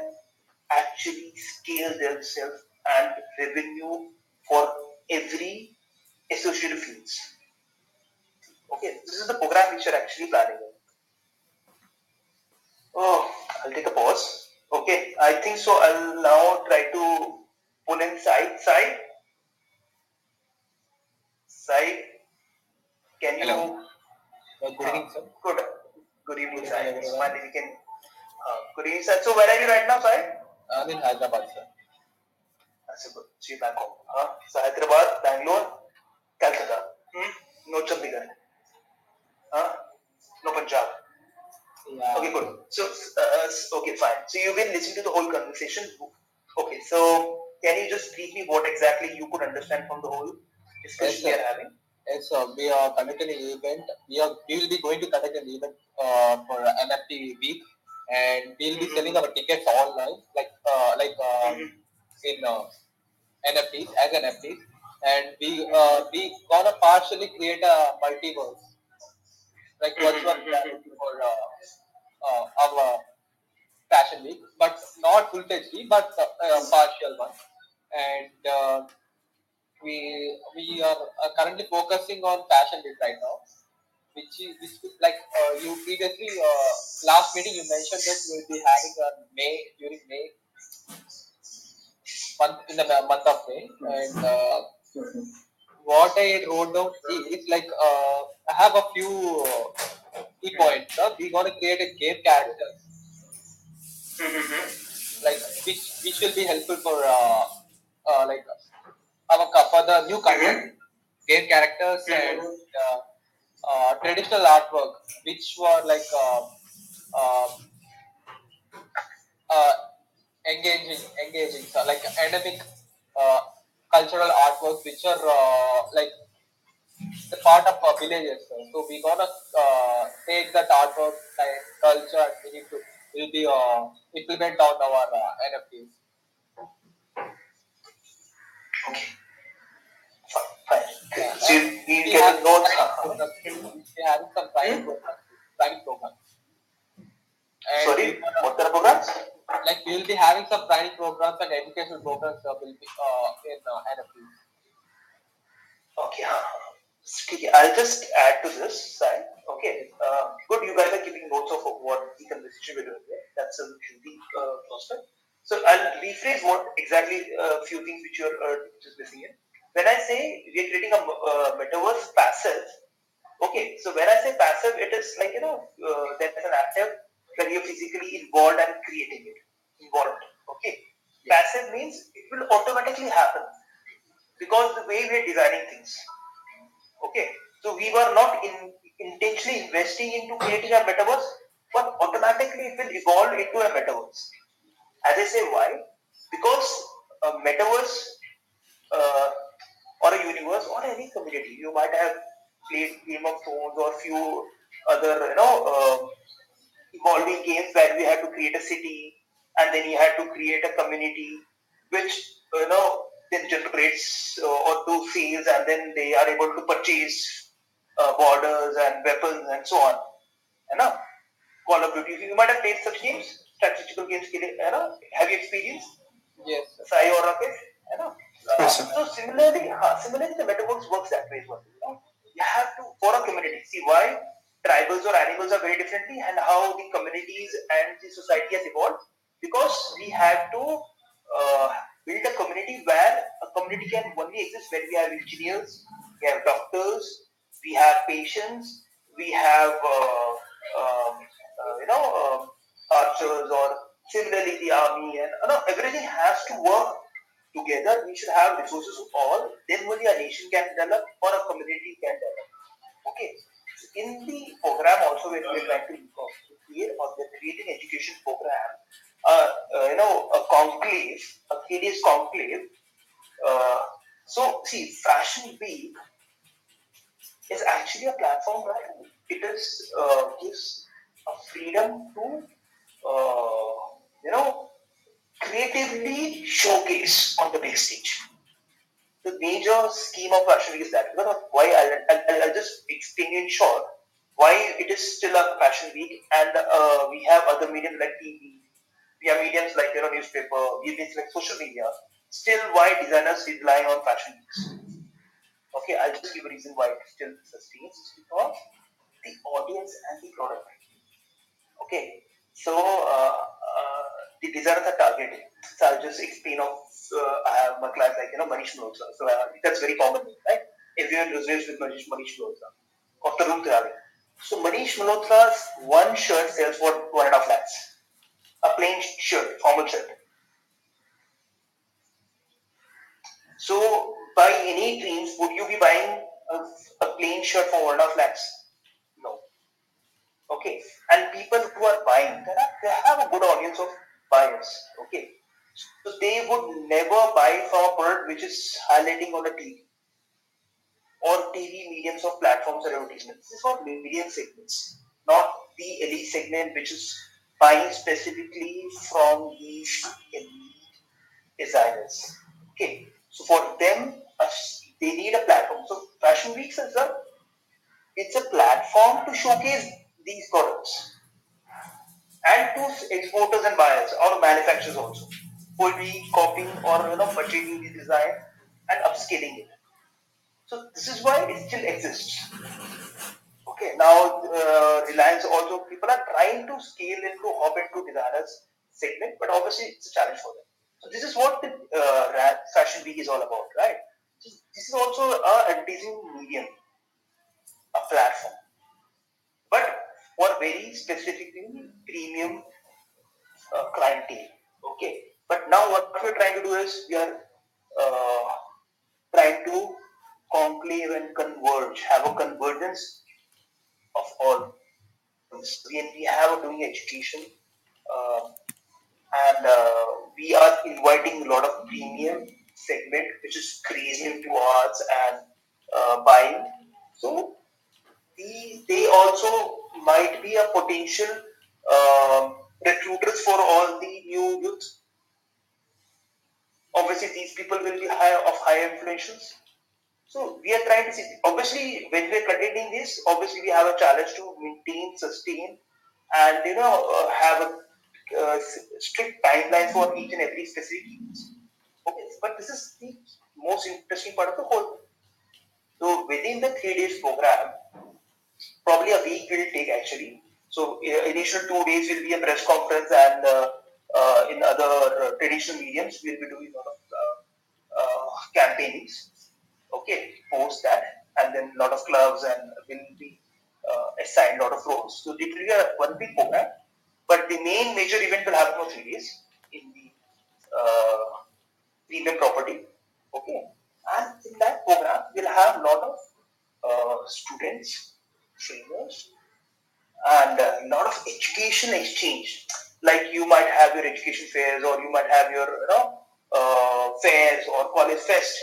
actually scale themselves and revenue for every associated fields. Okay, this is the program which you're actually planning. Oh, I'll take a pause. Okay, I think so. I'll now try to pull in side side. Side. Can you? Hello. Uh, good evening, sir. Good. Good evening, we can. Uh, good evening, sir. So, where are you right now, Sai? I'm in Hyderabad, sir. That's good. See you back home. Huh? So, Hyderabad, Bangalore, Calcutta. Hmm? No Chandigarh. Huh? No Punjab. Yeah. Okay, good. So, uh, okay, fine. So, you've been listening to the whole conversation. Okay, so can you just brief me what exactly you could understand from the whole discussion Yes, we are having? Yes, sir. We are conducting an event. We are we will be going to conduct an event uh, for NFT week, and we will be Mhm. selling our tickets online, like uh, like uh, Mhm. in uh, NFTs as NFTs, and we uh, we gonna partially create a multiverse, like virtual Mhm. reality for uh, uh, our fashion week, but not full HD, but uh, a partial one, and. Uh, we we are uh, currently focusing on fashion week right now which is which like uh, you previously uh, last meeting you mentioned that we will be having a may during may month in the month of may and uh, what i wrote down is like uh, i have a few uh, key points uh, we're to create a game character. Mhm. like which which will be helpful for uh, uh, like our for the new content. Game characters and uh, uh, traditional artwork which were like uh, engaging engaging so like endemic uh, cultural artworks which are uh, like the part of our villages so, we gonna uh, take that artwork like culture and we need to will be uh, implement on our uh, NFTs. Okay. Fine. Yeah, So, you, you we get notes. We have some programs. Training programs. And Sorry, what of programs? Like we will be having some training programs and educational programs uh, will be uh, in uh, NFTs. Okay. I'll just add to this side. Okay, uh, good. You guys are keeping notes of what the we're doing there. That's a healthy uh, prospect. So I'll rephrase what exactly a uh, few things which you're uh, just missing in. When I say we're creating a uh, metaverse passive, okay. So when I say passive, it is like you know uh, there's an active where you're physically involved and creating it. Involved. Okay. Passive means it will automatically happen because the way we're designing things. Okay, so we were not in, intentionally investing into creating a metaverse, but automatically it will evolve into a metaverse. As I say, why? Because a metaverse uh, or a universe or any community, you might have played Game of Thrones or few other, you know, uh, evolving games where we had to create a city and then you had to create a community, which you know then generates uh, or do sales and then they are able to purchase uh, borders and weapons and so on. You know, Call of Duty. You might have played such games, strategical games. You know, have you experienced? Yes. Sai or Rakesh? You know. Yes, sir. so similarly, uh, similarly, the metaverse works that way as well. You, know? you have to for a community see why tribals or animals are very differently and how the communities and the society has evolved because we have to uh, build a community where a community can only exist where we have engineers, we have doctors, we have patients, we have uh, um, uh, you know um, archers or similarly the army and you know, everything has to work together. We should have resources of all. Then only a nation can develop or a community can develop. Okay. In the program also when we're trying to create or we're creating education program, uh, you know, a conclave, a KDS conclave. Uh, so see, Fashion Week is actually a platform where it is uh, gives a freedom to you know creatively showcase on the big stage. The major scheme of Fashion Week is that. Because of why I'll, I'll, I'll just explain in short why it is still a Fashion Week, and uh, we have other mediums like TV, have mediums like you know newspaper, mediums like social media. Still, why designers rely on fashion weeks? Okay, I'll just give a reason why it still sustains. Because the audience and the product. Okay, so uh, uh, the designers are targeted. So I'll just explain of uh, I have my class like you know Manish Malhotra. So uh, that's very common, right? Everyone resonates with Manish Manish Malhotra or Tarun Tahiliani. So Manish Malhotra's one shirt sells for one and a half lakhs. A plain shirt, formal shirt. So by any dreams, would you be buying a, a plain shirt for one half lakhs? No. Okay. And people who are buying, they have, they have a good audience of buyers. Okay. So they would never buy from a product which is highlighting on a TV or TV mediums of platforms or advertisements. This is for medium segments, not the elite segment which is buying specifically from these elite designers. Okay, so for them, uh, they need a platform. So Fashion Weeks is a it's a platform to showcase these products and to exporters and buyers or manufacturers also who will be copying or you know purchasing the design and upscaling it. So this is why it still exists. Okay, now uh, Reliance also people are trying to scale into hop into designers segment, but obviously it's a challenge for them. So this is what the uh, Fashion Week is all about, right? This is also a advertising medium, a platform, but for very specifically premium uh, clientele. Okay, but now what we're trying to do is we are uh, trying to conclave and converge, have a convergence of all. When we have a doing education, uh, and uh, we are inviting a lot of premium segment, which is crazy into arts and uh, buying. So the, they also might be a potential um, recruiters for all the new youth. Obviously, these people will be high of higher influentials. So we are trying to see. Obviously, when we are containing this, obviously we have a challenge to maintain, sustain, and you know uh, have a uh, strict timeline for each and every specific use. Okay, but this is the most interesting part of the whole. So within the three days program, probably a week will take actually. So uh, initial two days will be a press conference and uh, uh, in other traditional mediums we'll be doing a lot of uh, uh, campaignings. Okay, post that and then a lot of clubs and will be uh, assigned a lot of roles. So it will be a one week program, but the main major event will happen for three days in the premium property. Okay, and in that program we'll have a lot of students, trainers, and a lot of education exchange. Like you might have your education fairs, or you might have your you know uh, fairs or college fest.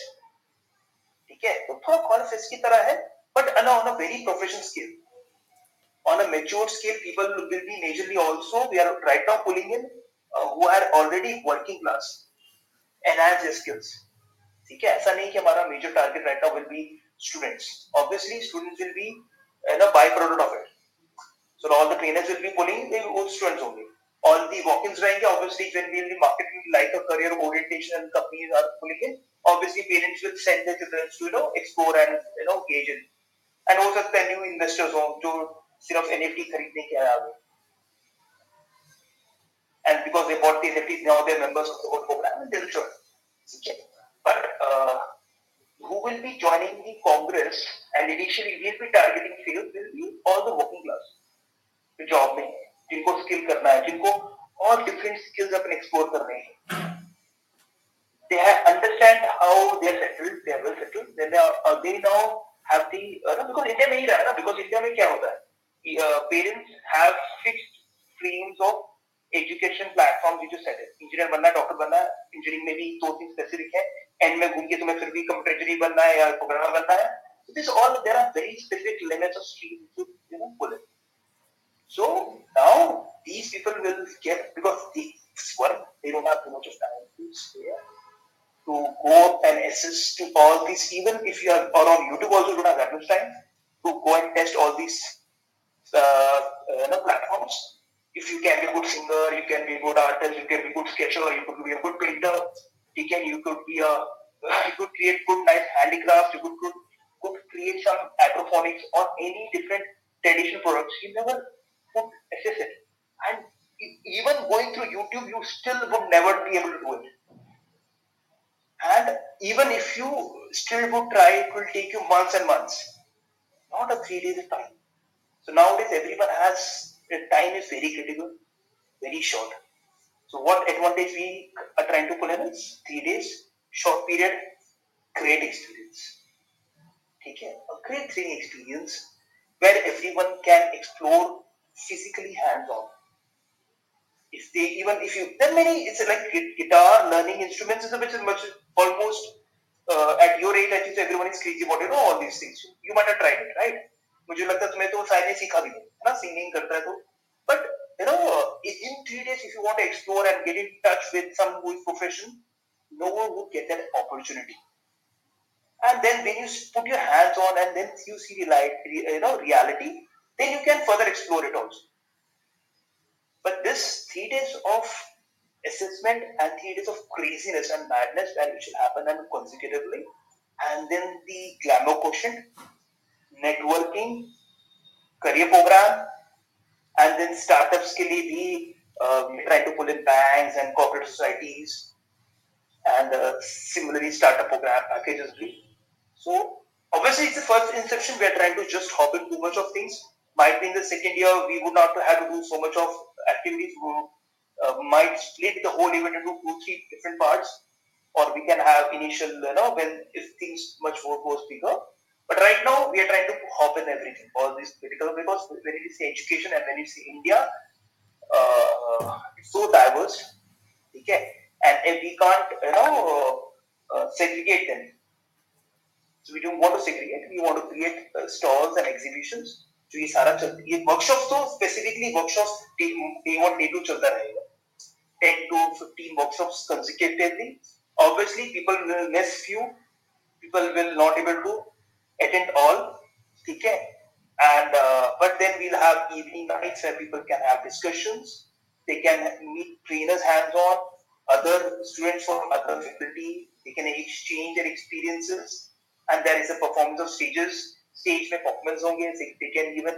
ठीक है? तो थोड़ा conference की तरह है but an on a very professional scale on a matured scale people will be majorly also, we are right now pulling in who are already working class class, enhance their ठीक है? ऐसा नहीं कि हमारा major target right now will be students obviously students will be an a byproduct of it so all the trainers will be pulling they वो students only All the walk-ins रहेंगे obviously when we will be marketing like a career orientation and companies are pulling in. Obviously parents will send their children to you know explore and you know engage in. And हो सकता है new investors हो जो सिर्फ NFT खरीदने के आए हुए. And because they bought the NFT, now they're members of the whole program and they'll join. Okay. But uh, who will be joining the Congress and initially we'll be targeting field will be all the working class. Job में है जिनको skill करना है जिनको और different skills अपने explore करने हैं। They have understand how they are settled they are well settled. Then uh, now the uh, because India में ही रहा ना because India में क्या होता है? uh, parents have fixed streams of education platform जो सेट है इंजीनियर बनना डॉक्टर बनना इंजीनियरिंग में भी दो तीन स्पेसिफिक है। एंड में घूम के तुम्हें फिर भी कंप्यूटर बनना है या प्रोग्रामर बनना है। This all there are very specific limits of stream you know pull it So now these people will get because they work, they don't have too much of time to stay to go and assist to all these. Even if you are or on YouTube also don't have that much time to go and test all these uh, uh, platforms. If you can be a good singer, you can be a good artist, you can be a good sketcher, you could be a good painter, you can you could be a you could create good nice handicrafts, you could, could could create some aquaponics or any different traditional products. You never assess it. And even going through YouTube, you still would never be able to do it. And even if you still would try, it will take you months and months. Not a three days time. So nowadays everyone has the time is very critical, very short. So what advantage we are trying to pull in is three days, short period, great experience. Okay, a great training experience where everyone can explore physically hands-on. If they even if you then many it's like guitar learning instruments is a bit much almost uh, at your age I think everyone is crazy about you know all these things. You might have tried it, right? मुझे लगता है तुम्हें तो शायद नहीं सीखा भी नहीं ना सिंगिंग करता है तो but you know in three days if you want to explore and get in touch with some who is professional no one would get that opportunity and then when you put your hands on and then you see the light you know reality then you can further explore it also. But this three days of assessment and three days of craziness and madness and it should happen and consecutively, and then the glamour quotient, networking, career program, and then startups के लिए भी uh, trying to pull in banks and corporate societies, and uh, similarly startup program packages. So obviously it's the first inception. We are trying to just hop in too much of things might be in the second year we would not have to do so much of activities. We uh, might split the whole event into two, three different parts, or we can have initial, you know, when if things much more goes bigger. But right now we are trying to hop in everything, all these critical because when you say education and when see India, uh, it's so diverse, okay, and if we can't, you know, uh, segregate them. So we don't want to segregate. We want to create uh, stalls and exhibitions जो ये सारा चल ये workshop तो specifically workshop day one day two चलता रहेगा 10 to 15 workshops consecutively obviously people will miss few people will not able to attend all okay and uh, but then we'll have evening nights where people can have discussions they can meet trainers hands on other students from other faculty they can exchange their experiences and there is a performance of stages. Stage में performance होंगे. They can even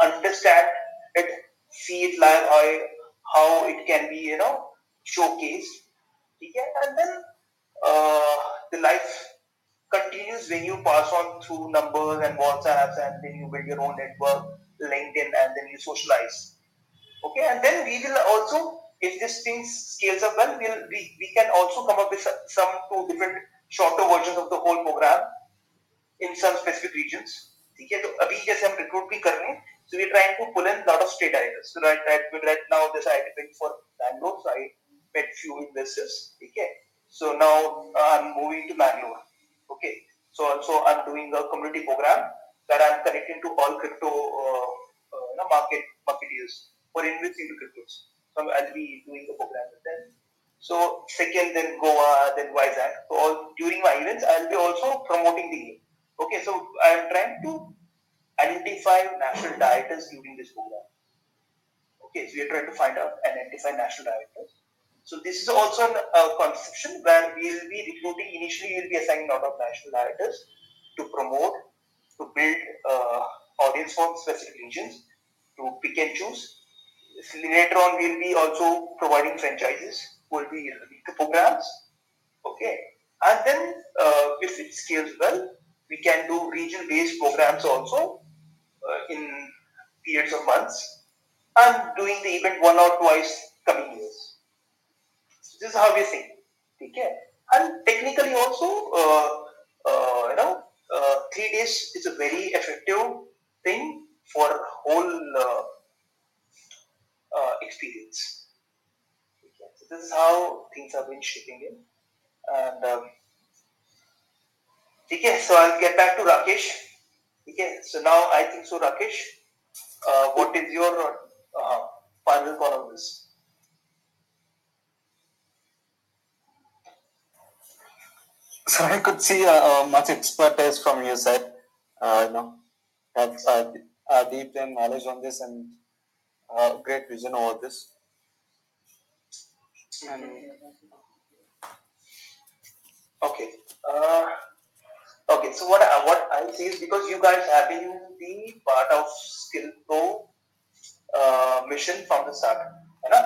understand it, see it live, how, how it can be, you know, showcased. Okay? And then uh, the life continues when you pass on through numbers and WhatsApps and then you build your own network, LinkedIn, and then you socialize. Okay, and then we will also, if this thing scales up well, we'll, we, we can also come up with some two different shorter versions of the whole program in some specific regions. ठीक है तो अभी जैसे हम recruit भी कर रहे हैं so we're trying to pull in a lot of state directors. So right, right, right now this I did for Bangalore, so I met few investors. Okay, so now I'm moving to Bangalore. Okay, so also I'm doing a community program that I'm connecting to all crypto uh, uh, market marketeers for investing into cryptos. So I'll be doing a program with them. So second, then Goa, then Vizag. So all during my events, I'll be also promoting the game. Okay, so I'm trying to identify national directors during this program. Okay, so we are trying to find out and identify national directors. So this is also a conception where we will be recruiting, initially we will be assigning a lot of national directors to promote, to build uh, audience for specific regions, to pick and choose. Later on, we will be also providing franchises who will be the programs. Okay, and then uh, if it scales well, we can do region-based programs also uh, in periods of months and doing the event one or twice coming years. So this is how we think. Okay, and technically also, uh, uh, you know, uh, three days is a very effective thing for whole uh, uh, experience. Okay. So this is how things have been shaping in. And um, okay, so I'll get back to Rakesh. Okay, so now I think so, Rakesh. Uh, what is your uh, final call on this? So I could see uh, uh, much expertise from your side. Uh, you know, have uh, uh, deep knowledge on this and uh, great vision over this. And Okay. Uh, Okay, so what I, what I see is because you guys have been the part of Skill Pro uh, mission from the start, right?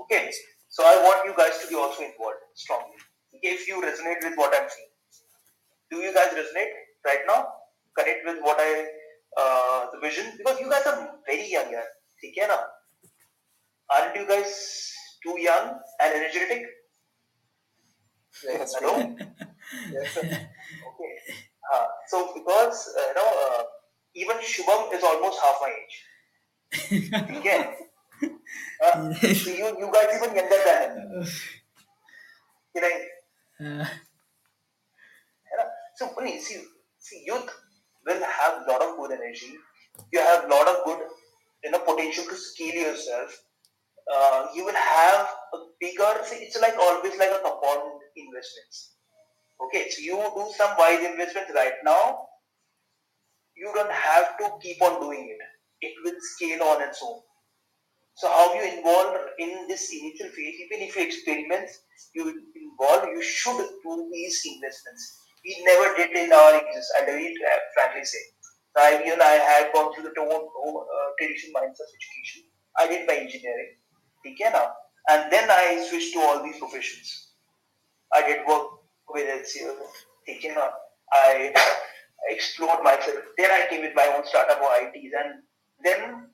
Okay, so I want you guys to be also involved strongly. If you resonate with what I'm saying, do you guys resonate right now? Connect with what I uh, the vision because you guys are very young, yeah. Aren't you guys too young and energetic? Yes, Hello. yes, Okay. Uh, so because uh, you know uh, even Shubham is almost half my age. Okay. Uh, so you you guys even younger than him. You know, Uh? So please see see youth will have a lot of good energy. You have lot of good you know potential to scale yourself. Uh, you will have a bigger. See, it's like always like a compound investments. Okay, so you do some wise investments right now. You don't have to keep on doing it. It will scale on its own. So how you involve in this initial phase, even if you experiment, you involve, you should do these investments. We never did in our existence, I uh, frankly say. I, even I had gone through the own, uh, traditional minds of education. I did my engineering, okay now, and then I switched to all these professions. I did work with HCL, okay now. I explored myself. Then I came with my own startup or ITs, and then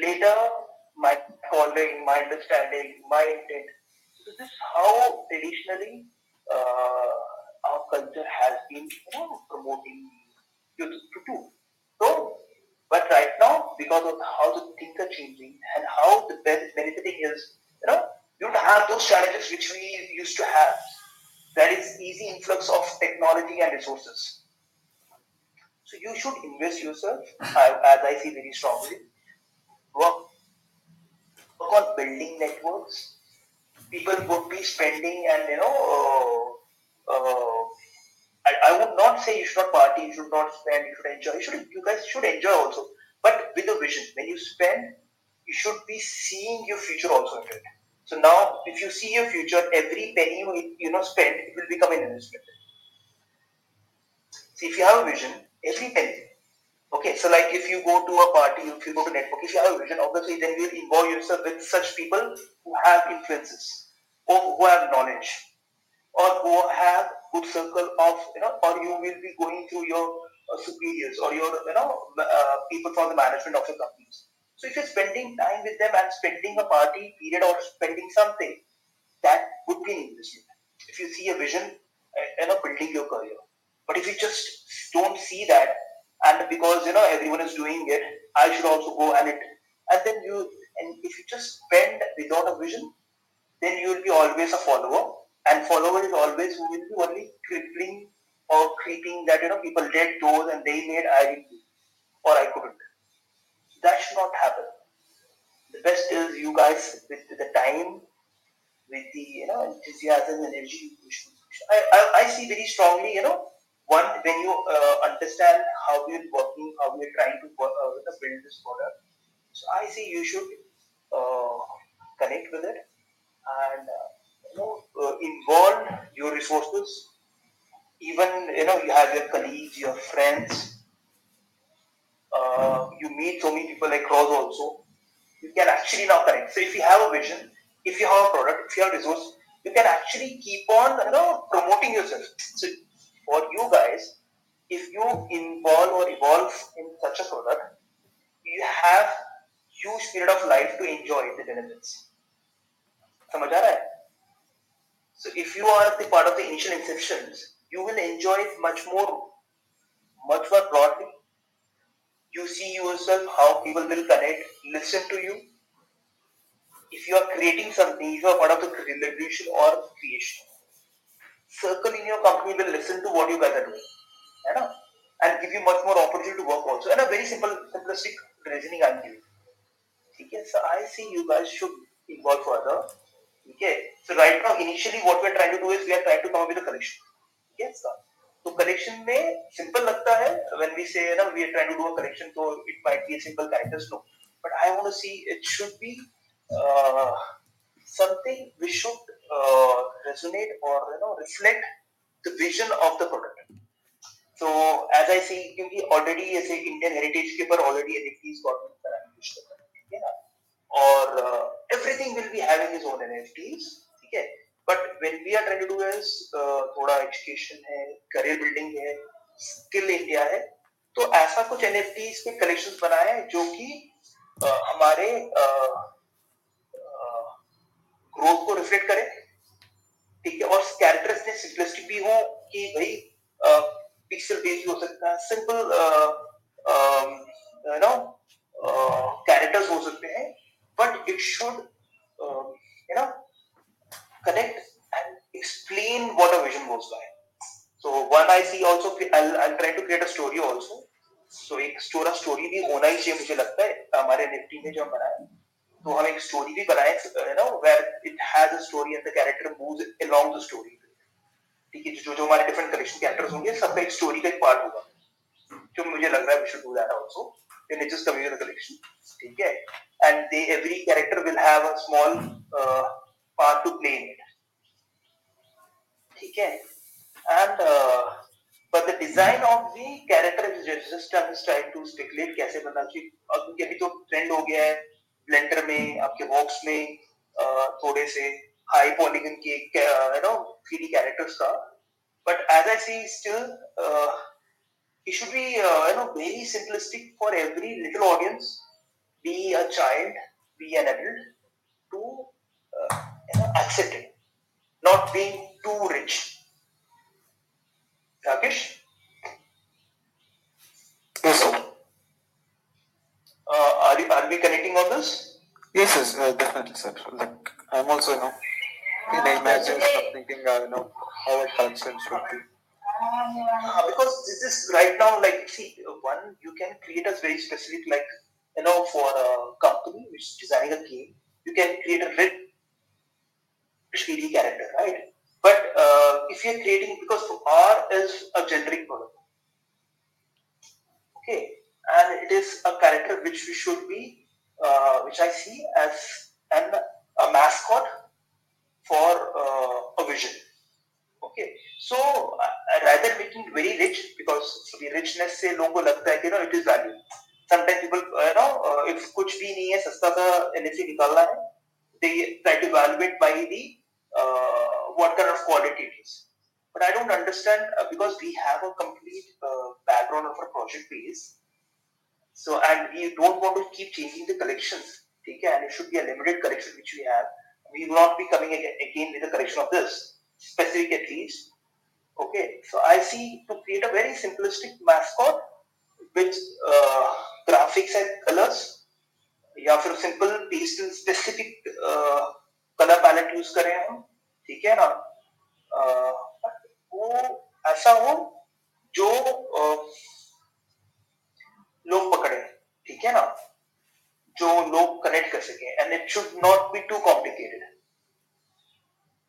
later my calling, my understanding, my intent. So this is how traditionally uh, our culture has been you know, promoting youth to do. So, but right now, because of how the things are changing and how the ben- benefiting is, you know, you don't have those challenges which we used to have. That is easy influx of technology and resources. So you should invest yourself, as I see very strongly, work, work on building networks. People would be spending and you know, uh, uh, I, I would not say you should not party, you should not spend, you should enjoy. You should, you guys should enjoy also, but with a vision. When you spend, you should be seeing your future also in it. So now, if you see your future, every penny you you know spend, it will become an investment. See, if you have a vision, every penny. Okay, so like if you go to a party, if you go to network, if you have a vision, obviously then you'll involve yourself with such people who have influences, or who have knowledge, or who have good circle of you know, or you will be going through your uh, superiors or your you know uh, people from the management of your companies. So if you're spending time with them and spending a party period or spending something, that would be an investment. If you see a vision, uh, you know, building your career. But if you just don't see that, and because you know everyone is doing it, I should also go and it, and then you, and if you just spend without a vision, then you will be always a follower, and follower is always who will be only crippling or creeping that you know people did those and they made I didn't or I couldn't. That should not happen. The best is you guys with the time, with the you know enthusiasm, energy. I, I, I see very strongly, you know, one when you uh, understand how we're working, how we're trying to work, uh, build this product. So I see you should uh, connect with it and uh, you know uh, involve your resources. Even you know you have your colleagues, your friends. Uh, you meet so many people across also. You can actually now connect. So if you have a vision, if you have a product, if you have resource, you can actually keep on you know promoting yourself. So for you guys, if you involve or evolve in such a product, you have huge period of life to enjoy the benefits. समझ आ रहा है? So if you are the part of the initial inceptions, you will enjoy it much more, much more broadly. you see yourself how people will connect, listen to you. If you are creating something, you are part of the revolution or creation, circle in your company will listen to what you guys are doing. You know? And give you much more opportunity to work also. And a very simple, simplistic reasoning I'm giving. Okay, so I see you guys should involve further. Okay, so right now initially what we are trying to do is we are trying to come up with a collection. Yes, sir. तो collection में simple लगता है। When we say ना we are trying to do a collection तो it might be a simple characters no but I want to see it should be something we should resonate और you know reflect the vision of the product तो as I see क्योंकि already ऐसे Indian heritage के ऊपर already NFTs government करा है ठीक है ना? और everything will be having his own NFTs ठीक है? But when we are to do is uh, थोड़ा एजुकेशन है करियर बिल्डिंग है स्किल इंडिया है तो ऐसा कुछ NFTs के कलेक्शंस बनाए हैं जो कि uh, हमारे ग्रोथ को रिफ्लेक्ट करे। ठीक है? और कैरेक्टर्स ने सिंपलिस्टिक भी हो कि भाई पिक्सल बेस्ड हो सकता है सिंपल नो कैरेक्टर्स हो सकते हैं but it should you know connect and explain what a vision goes by. So one I see also I'll, I'll try to create a story also. So एक स्टोरा story भी होना ही चाहिए मुझे लगता है हमारे निफ्टी में जो हम बनाए तो हम एक स्टोरी भी बनाए no where it has a story and the character moves along the story ठीक है जो जो हमारे डिफरेंट कलेक्शन कैरेक्टर्स होंगे सबका एक स्टोरी का एक पार्ट होगा जो मुझे लग रहा है we should do that also it just community collection ठीक है and they every character will have a small part to play in it. Uh, but the design of the character is just, just I'm just trying to speculate कैसे चाहिए अब क्योंकि अभी तो trend हो गया है ब्लेंडर में आपके बॉक्स में uh, थोड़े से हाई पॉलीगन के यू नो 3D कैरेक्टर्स का as I see still uh, it should be uh, you know very simplistic for every little audience be a child be an adult to uh, you know, accept it, not being too rich. Rakesh? Yes, sir. Uh, are, are we connecting on this? Yes, yes, uh, definitely, sir. Like I'm also, you know, in the imagination of thinking, uh, you know, how a collection should be. Uh, because this is right now like see one you can create a very specific like you know for a company which is designing a game you can create a 3D character, right? But uh, if you're creating, because R is a generic product, okay, and it is a character which we should be, uh, which I see as an a mascot for uh, a vision, Okay, so uh, rather making very rich because the richness से लोगों को लगता है कि no it is value. Sometimes people uh, you know uh, if कुछ भी नहीं है सस्ता सा NFC निकालना है, they try to evaluate by the uh, Uh, what kind of quality it is. But I don't understand uh, because we have a complete uh, background of our project base. So, and we don't want to keep changing the collections. Okay, and it should be a limited collection which we have. We will not be coming again, again with a collection of this, specific at least. Okay, so I see to create a very simplistic mascot with uh, graphics and colors, yeah, for a simple pastel specific uh, colour palette use करें हम ठीक है ना uh, वो ऐसा हो जो uh, लोग पकड़े ठीक है ना जो लोग कनेक्ट कर सके and it should not be too complicated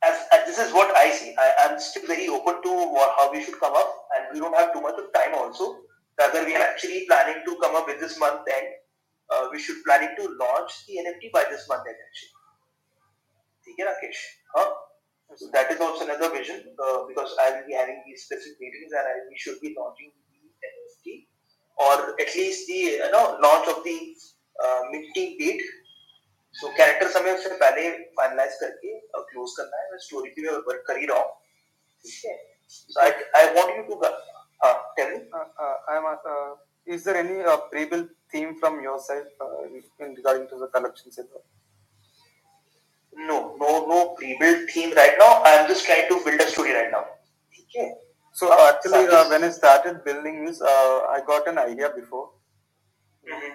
as, as this is what I see. I am still very open to what, how we should come up, and we don't have too much of time also. Rather, we are actually planning to come up with this month end. Uh, we should planning to launch the NFT by this month end actually. ठीक है Rakesh? Huh? So that is also another vision uh, because I will be having these specific meetings and I, we should be launching the NFT or at least the you know launch of the uh, minting date so characters हमें उससे पहले finalise करके close करना है मैं story पे work कर ही रहा हूँ ठीक है so I I want you to हाँ tell me Uh, uh, uh, uh, is there any uh, pre-built theme from your side uh, in, in regarding to the collections? and No, no, no pre-built theme right now. I'm just trying to build a story right now. Okay. So uh, actually, uh, when I started building this, uh, I got an idea before. Mm-hmm.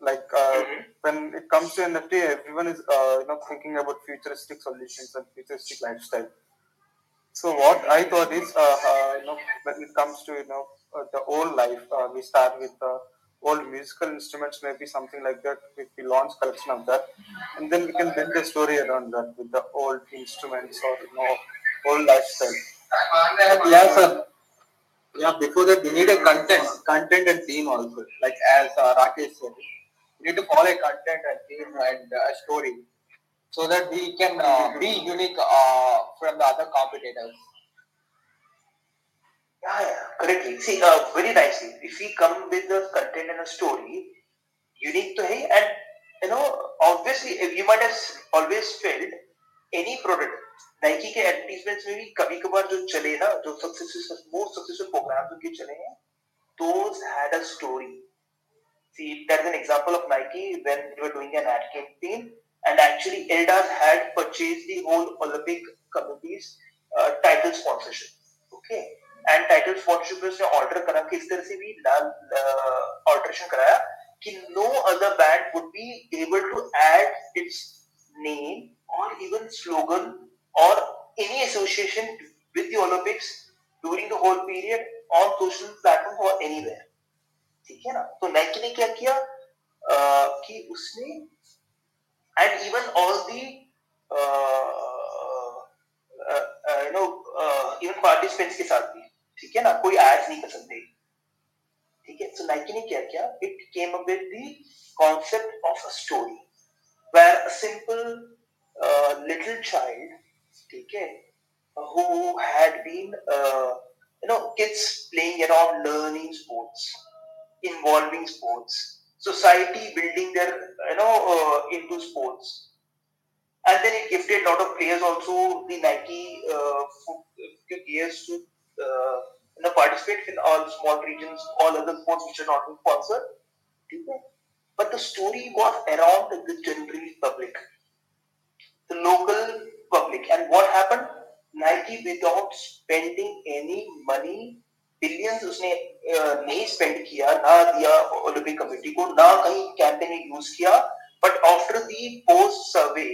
Like uh, mm-hmm. when it comes to NFT, everyone is uh, you know thinking about futuristic solutions and futuristic lifestyle. So what I thought is, uh, you know, when it comes to you know the old life, we start with old musical instruments, maybe something like that. If we launch collection of that, and then we can build a story around that with the old instruments or you know old lifestyle. Yeah, sir. Yeah, before that, we need a content, content and theme also. Like as uh, Rakesh said, we need to follow a content and theme and uh, a story, so that we can uh, be unique uh, from the other competitors. Yeah, yeah, correctly. See, uh, very nicely. If we come with the content and a story, unique to hai, and you know, obviously, you might have always felt any product, Nike के advertisements में भी कभी कभार जो चले ना, जो successful, most successful programs जो के चले हैं, those had a story. See, that's an example of Nike when they were doing an ad campaign, and actually Eldas had purchased the whole Olympic committee's uh, title sponsorship. Okay. And title sponsorship उसने order करा कि इस तरह से भी alteration कराया कि no other brand would be able to add its name और इवन स्लोगन और any association with the Olympics during the whole period on social platform और एनीवेयर ठीक है ना? तो नाइकी ने क्या किया? uh, कि उसने and even all the you know even participants के साथ भी ठीक है ना कोई एड्स नहीं कर सकते ठीक है सो नाइकी ने क्या किया it came up with the concept of a story where a simple little child ठीक है who had been uh, you know kids playing around learning sports involving sports society building their you know uh, into sports and then it gifted a lot of players also the Nike uh, players to uh, you know, participate in all small regions, all other sports which are not being sponsored. Okay? But the story was around the general public, the local public. And what happened? Nike, without spending any money, billions उसने नहीं spend किया ना दिया Olympic committee को ना कहीं campaign में use किया but after the post survey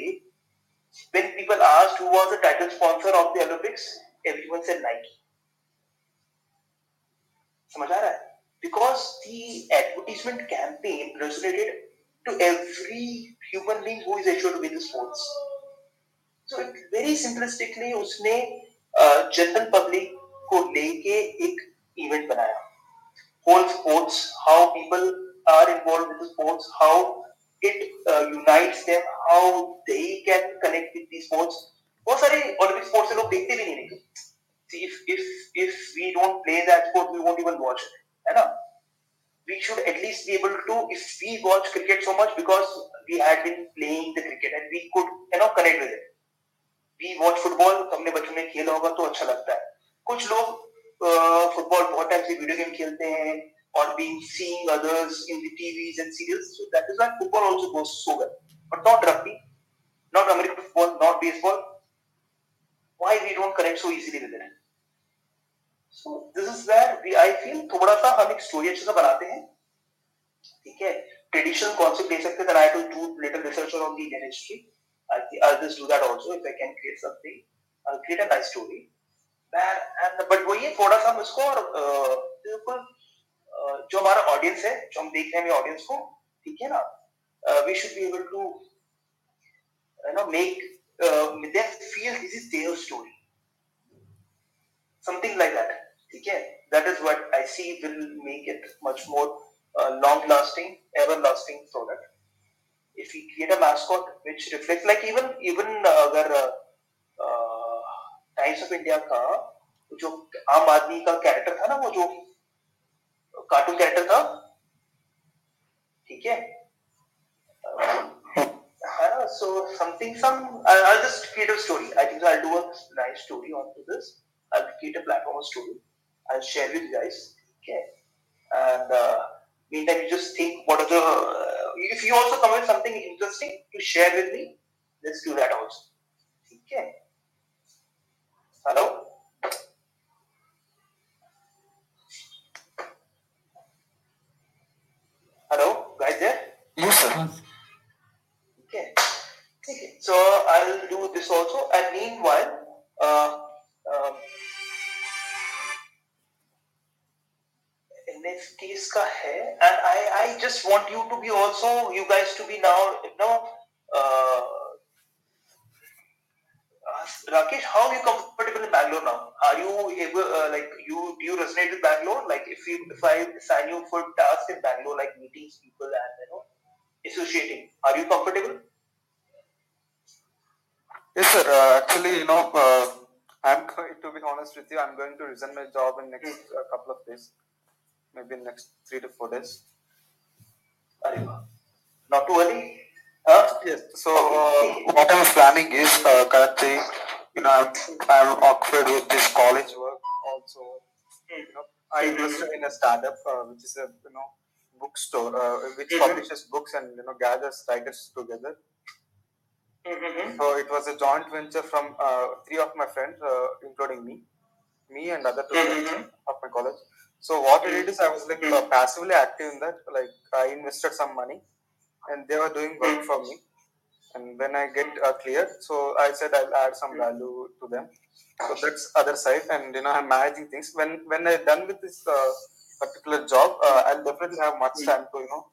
when people asked who was the title sponsor of the Olympics, everyone said Nike. समझ आ रहा है? Advertisement campaign resonated to every human being who is actually with the sports. So it very simplistically उसने general public को लेके एक event बनाया people are involved with the sports, how it uh, unites them, how they can connect with the sports. बहुत सारे Olympic sports से लोग देखते भी नहीं See, if if if we don't play that sport, we won't even watch it. Know? We should at least be able to, if we watch cricket so much because we had been playing the cricket and we could, you know, connect with it. We watch football, तो हमने बचपन में खेला होगा तो अच्छा लगता है कुछ लोग फुटबॉल बहुत टाइम से वीडियो गेम खेलते हैं और being seeing others in the TVs and serials. So that is why football also goes so well. But not rugby, not American football, not baseball. Why we don't connect so easily with it? So this is where we I feel थोड़ा सा हम एक story अच्छे से बनाते हैं। ठीक है? ट्रेडिशनल कॉन्सेप्ट दे सकते हैं I will do little research on the history I think I just do that also if I can create something I create a nice story where and but वो ये थोड़ा सा हम और बिल्कुल जो हमारा ऑडियंस है, जो हम देख रहे हैं ऑडियंस को, ठीक है ना? We should be able to you know make they feel this is their story something like that okay that is what i see will make it much more uh, long lasting everlasting product if we create a mascot which reflects like even even uh, अगर times of India का जो आम आदमी का character था ना वो जो कार्टून कैरेक्टर था ठीक है uh, so something some I'll, I'll just create a story i think i'll do a nice story onto this i'll create a platform story i'll share with you guys okay and uh, meantime you just think what are the uh, if you also come with something interesting to share with me let's do that also okay hello hello guys there Yes, sir. Okay. Okay. So I'll do this also. And meanwhile, uh, um, NFTs का है and I I just want you to be also you guys to be now you know uh, uh, Rakesh how are you comfortable in Bangalore now? Are you able uh, like you do you resonate with Bangalore? Like if you if I assign you for tasks in Bangalore like meetings people and you know associating are you comfortable? Yes, sir. Uh, actually, you know, uh, I'm going to be honest with you. I'm going to resign my job in next uh, couple of days, maybe in next three to four days. Not too early. Yes. So uh, what I'm planning is uh, currently, you know, I'm, I'm occupied with this college work also. Hmm. You know, I hmm. invested in a startup uh, which is a you know bookstore uh, which hmm. publishes books and you know gathers writers together. Mm-hmm. So it was a joint venture from uh, three of my friends, uh, including me, me and other 2 mm-hmm. of my college. So what I did is I was like uh, passively active in that. Like I invested some money, and they were doing work for me. And when I get uh, cleared, so I said I'll add some value to them. So that's other side, and you know I'm managing things. When when I'm done with this uh, particular job, uh, I'll definitely have much time to you know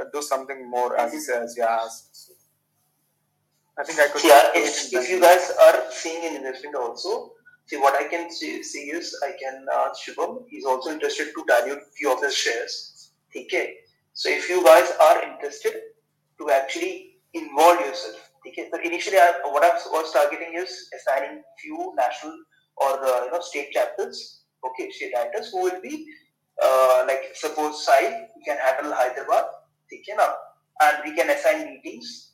uh, do something more as as you asked. I think I could. Uh, if, if you guys are seeing in investment also, see what I can see, see is I can ask Shubham, he's also interested to dilute few of his shares. Okay. So if you guys are interested to actually involve yourself, okay. So initially I, what I was targeting is assigning few national or uh, you know state chapters, okay, state directors who will be uh, like suppose Sai, we can handle Hyderabad, okay, now, and we can assign meetings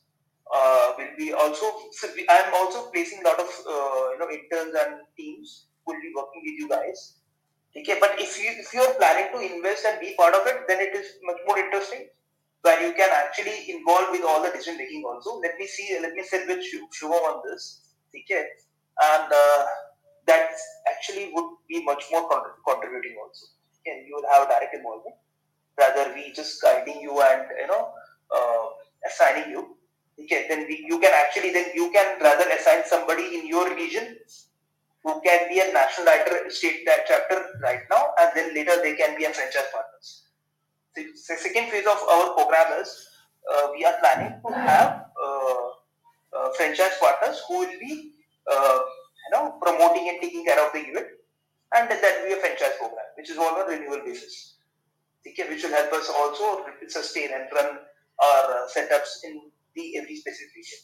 uh, will be also so we, I'm also placing a lot of uh, you know interns and teams who will be working with you guys. Okay, but if you if you are planning to invest and be part of it, then it is much more interesting where you can actually involve with all the decision making also. Let me see, let me sit with Shu- Shubham on this. Okay, and uh, that actually would be much more con- contributing also. Okay, you will have direct involvement rather we just guiding you and you know uh, assigning you okay then we, you can actually then you can rather assign somebody in your region who can be a national writer state that chapter right now and then later they can be a franchise partners. The, second phase of our program is uh, we are planning to have uh, uh, franchise partners who will be uh, you know promoting and taking care of the event and that will be a franchise program which is all on a renewal basis. Okay, which will help us also sustain and run our uh, setups in the every specific region.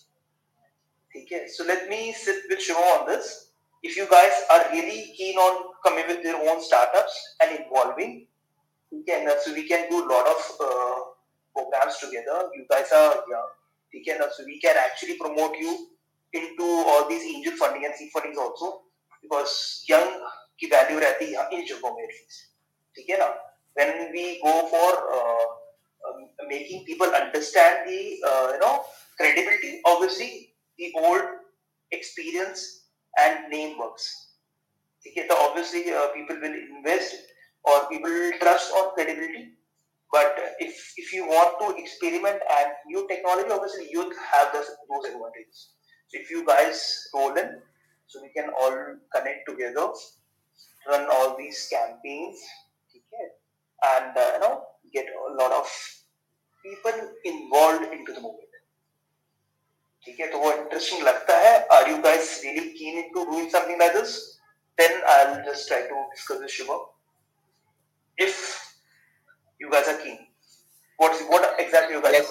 Okay, so let me sit with Shivam on this. if you guys are really keen on coming with your own startups and involving, we can uh, so we can do a lot of uh, programs together. You guys are young, we can uh, so we can actually promote you into all these angel funding and seed fundings also because young की value रहती है इन जगहों में at least ठीक है ना when we go for uh, um, making people understand the uh, you know credibility. Obviously, the old experience and name works. Okay, so obviously uh, people will invest or people will trust on credibility. But if if you want to experiment and new technology, obviously you have those, those advantages. So if you guys roll in, so we can all connect together, run all these campaigns, okay, and uh, you know get a lot of people involved into the movement. ठीक है तो वो interesting लगता है are you guys really keen into doing something like this then I will just try to discuss this Shivam if you guys are keen what what exactly you guys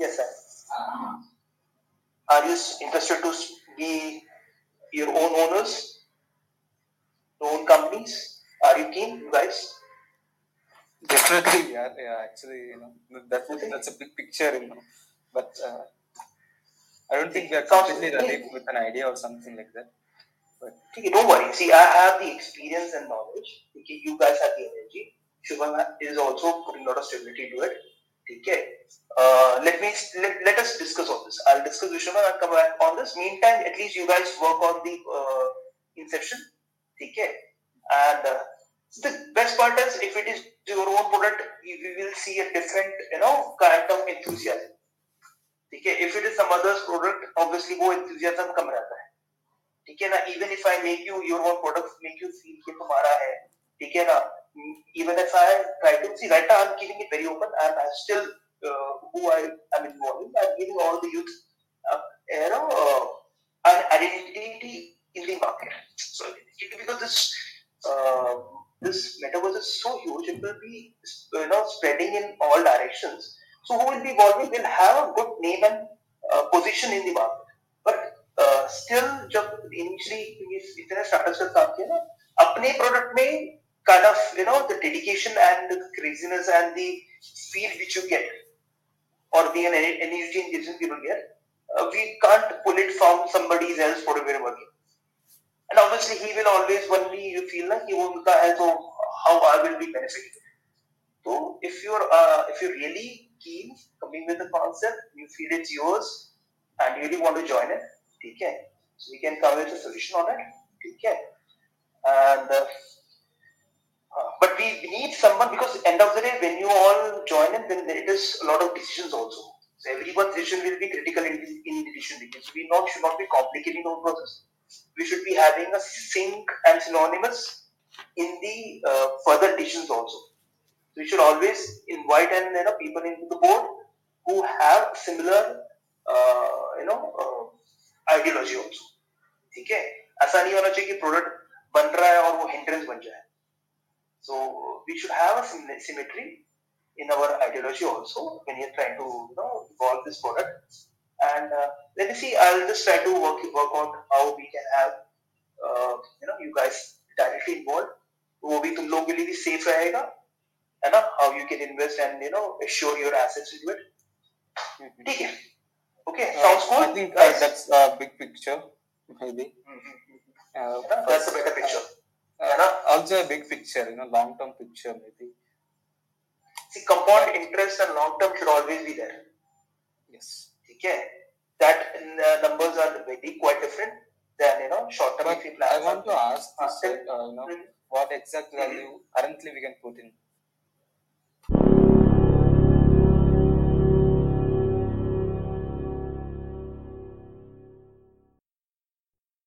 yes sir are you interested to be your own owners own companies are you keen you guys Definitely, yeah, yeah. Actually, you know, that that's a big picture, you know. But uh, I don't think we are completely ready with an idea or something like that. But Okay, don't worry. See, I have the experience and knowledge. Okay, you guys have the energy. Shubham is also putting a lot of stability to it. Okay. Uh, let me let, let us discuss on this. I'll discuss with Shubham and come back on this. Meantime, at least you guys work on the uh, inception. Okay. And uh, the best part is if it is your own product, we, will see a different, you know, kind of enthusiasm. ठीक है if it is some other's product obviously वो enthusiasm कम रहता है ठीक है ना even if I make you your own product make you feel कि तुम्हारा है ठीक है ना even if I try to see right now I'm keeping it very open and I still uh, who I am involving I'm giving all the youth uh, you know uh, an identity in the market so because this uh, this metaverse is so huge it will be you know spreading in all directions so who will be involving will have a good name and uh, position in the market but uh, still जब initially इतने startups के काम किया ना अपने product में kind of you know the dedication and the craziness and the feel which you get or the energy and engagement people get uh, we can't pull it from somebody else for we're working and obviously he will always only you feel like he won't so how I will be benefiting so if you're uh, if you're really keen coming with the concept, you feel it's yours and you really want to join it, okay? So we can come with a solution on it, okay? And uh, uh, but we need someone because end of the day, when you all join in, then it is a lot of decisions also. So everyone's decision will be critical in, in decision making. So we not should not be complicating the process. We should be having a sync and synonymous in the uh, further decisions also. So you should always invite and you know people into the board who have similar uh, you know uh, ideology also. ठीक है ऐसा नहीं होना चाहिए कि product बन रहा है और वो हिंड्रेंस बन जाए so we should have a sym- symmetry in our ideology also when you're trying to you know evolve this product and uh, let me see i'll just try to work work out how we can have uh, you know you guys directly involved वो भी तुम लोगों के लिए भी safe रहेगा है ना how you can invest and you know assure your assets into it ठीक है okay uh, sounds good I think uh, guys? that's a big picture, maybe. Mhm. Uh, Yeah, that's a better picture Uh, also a big picture, you know, long term picture, maybe. see compound interest and long term should always be there Yes. care, that uh, numbers are very quite different than you know short term. I want to ask uh, you know, what exact value hmm. currently we can put in?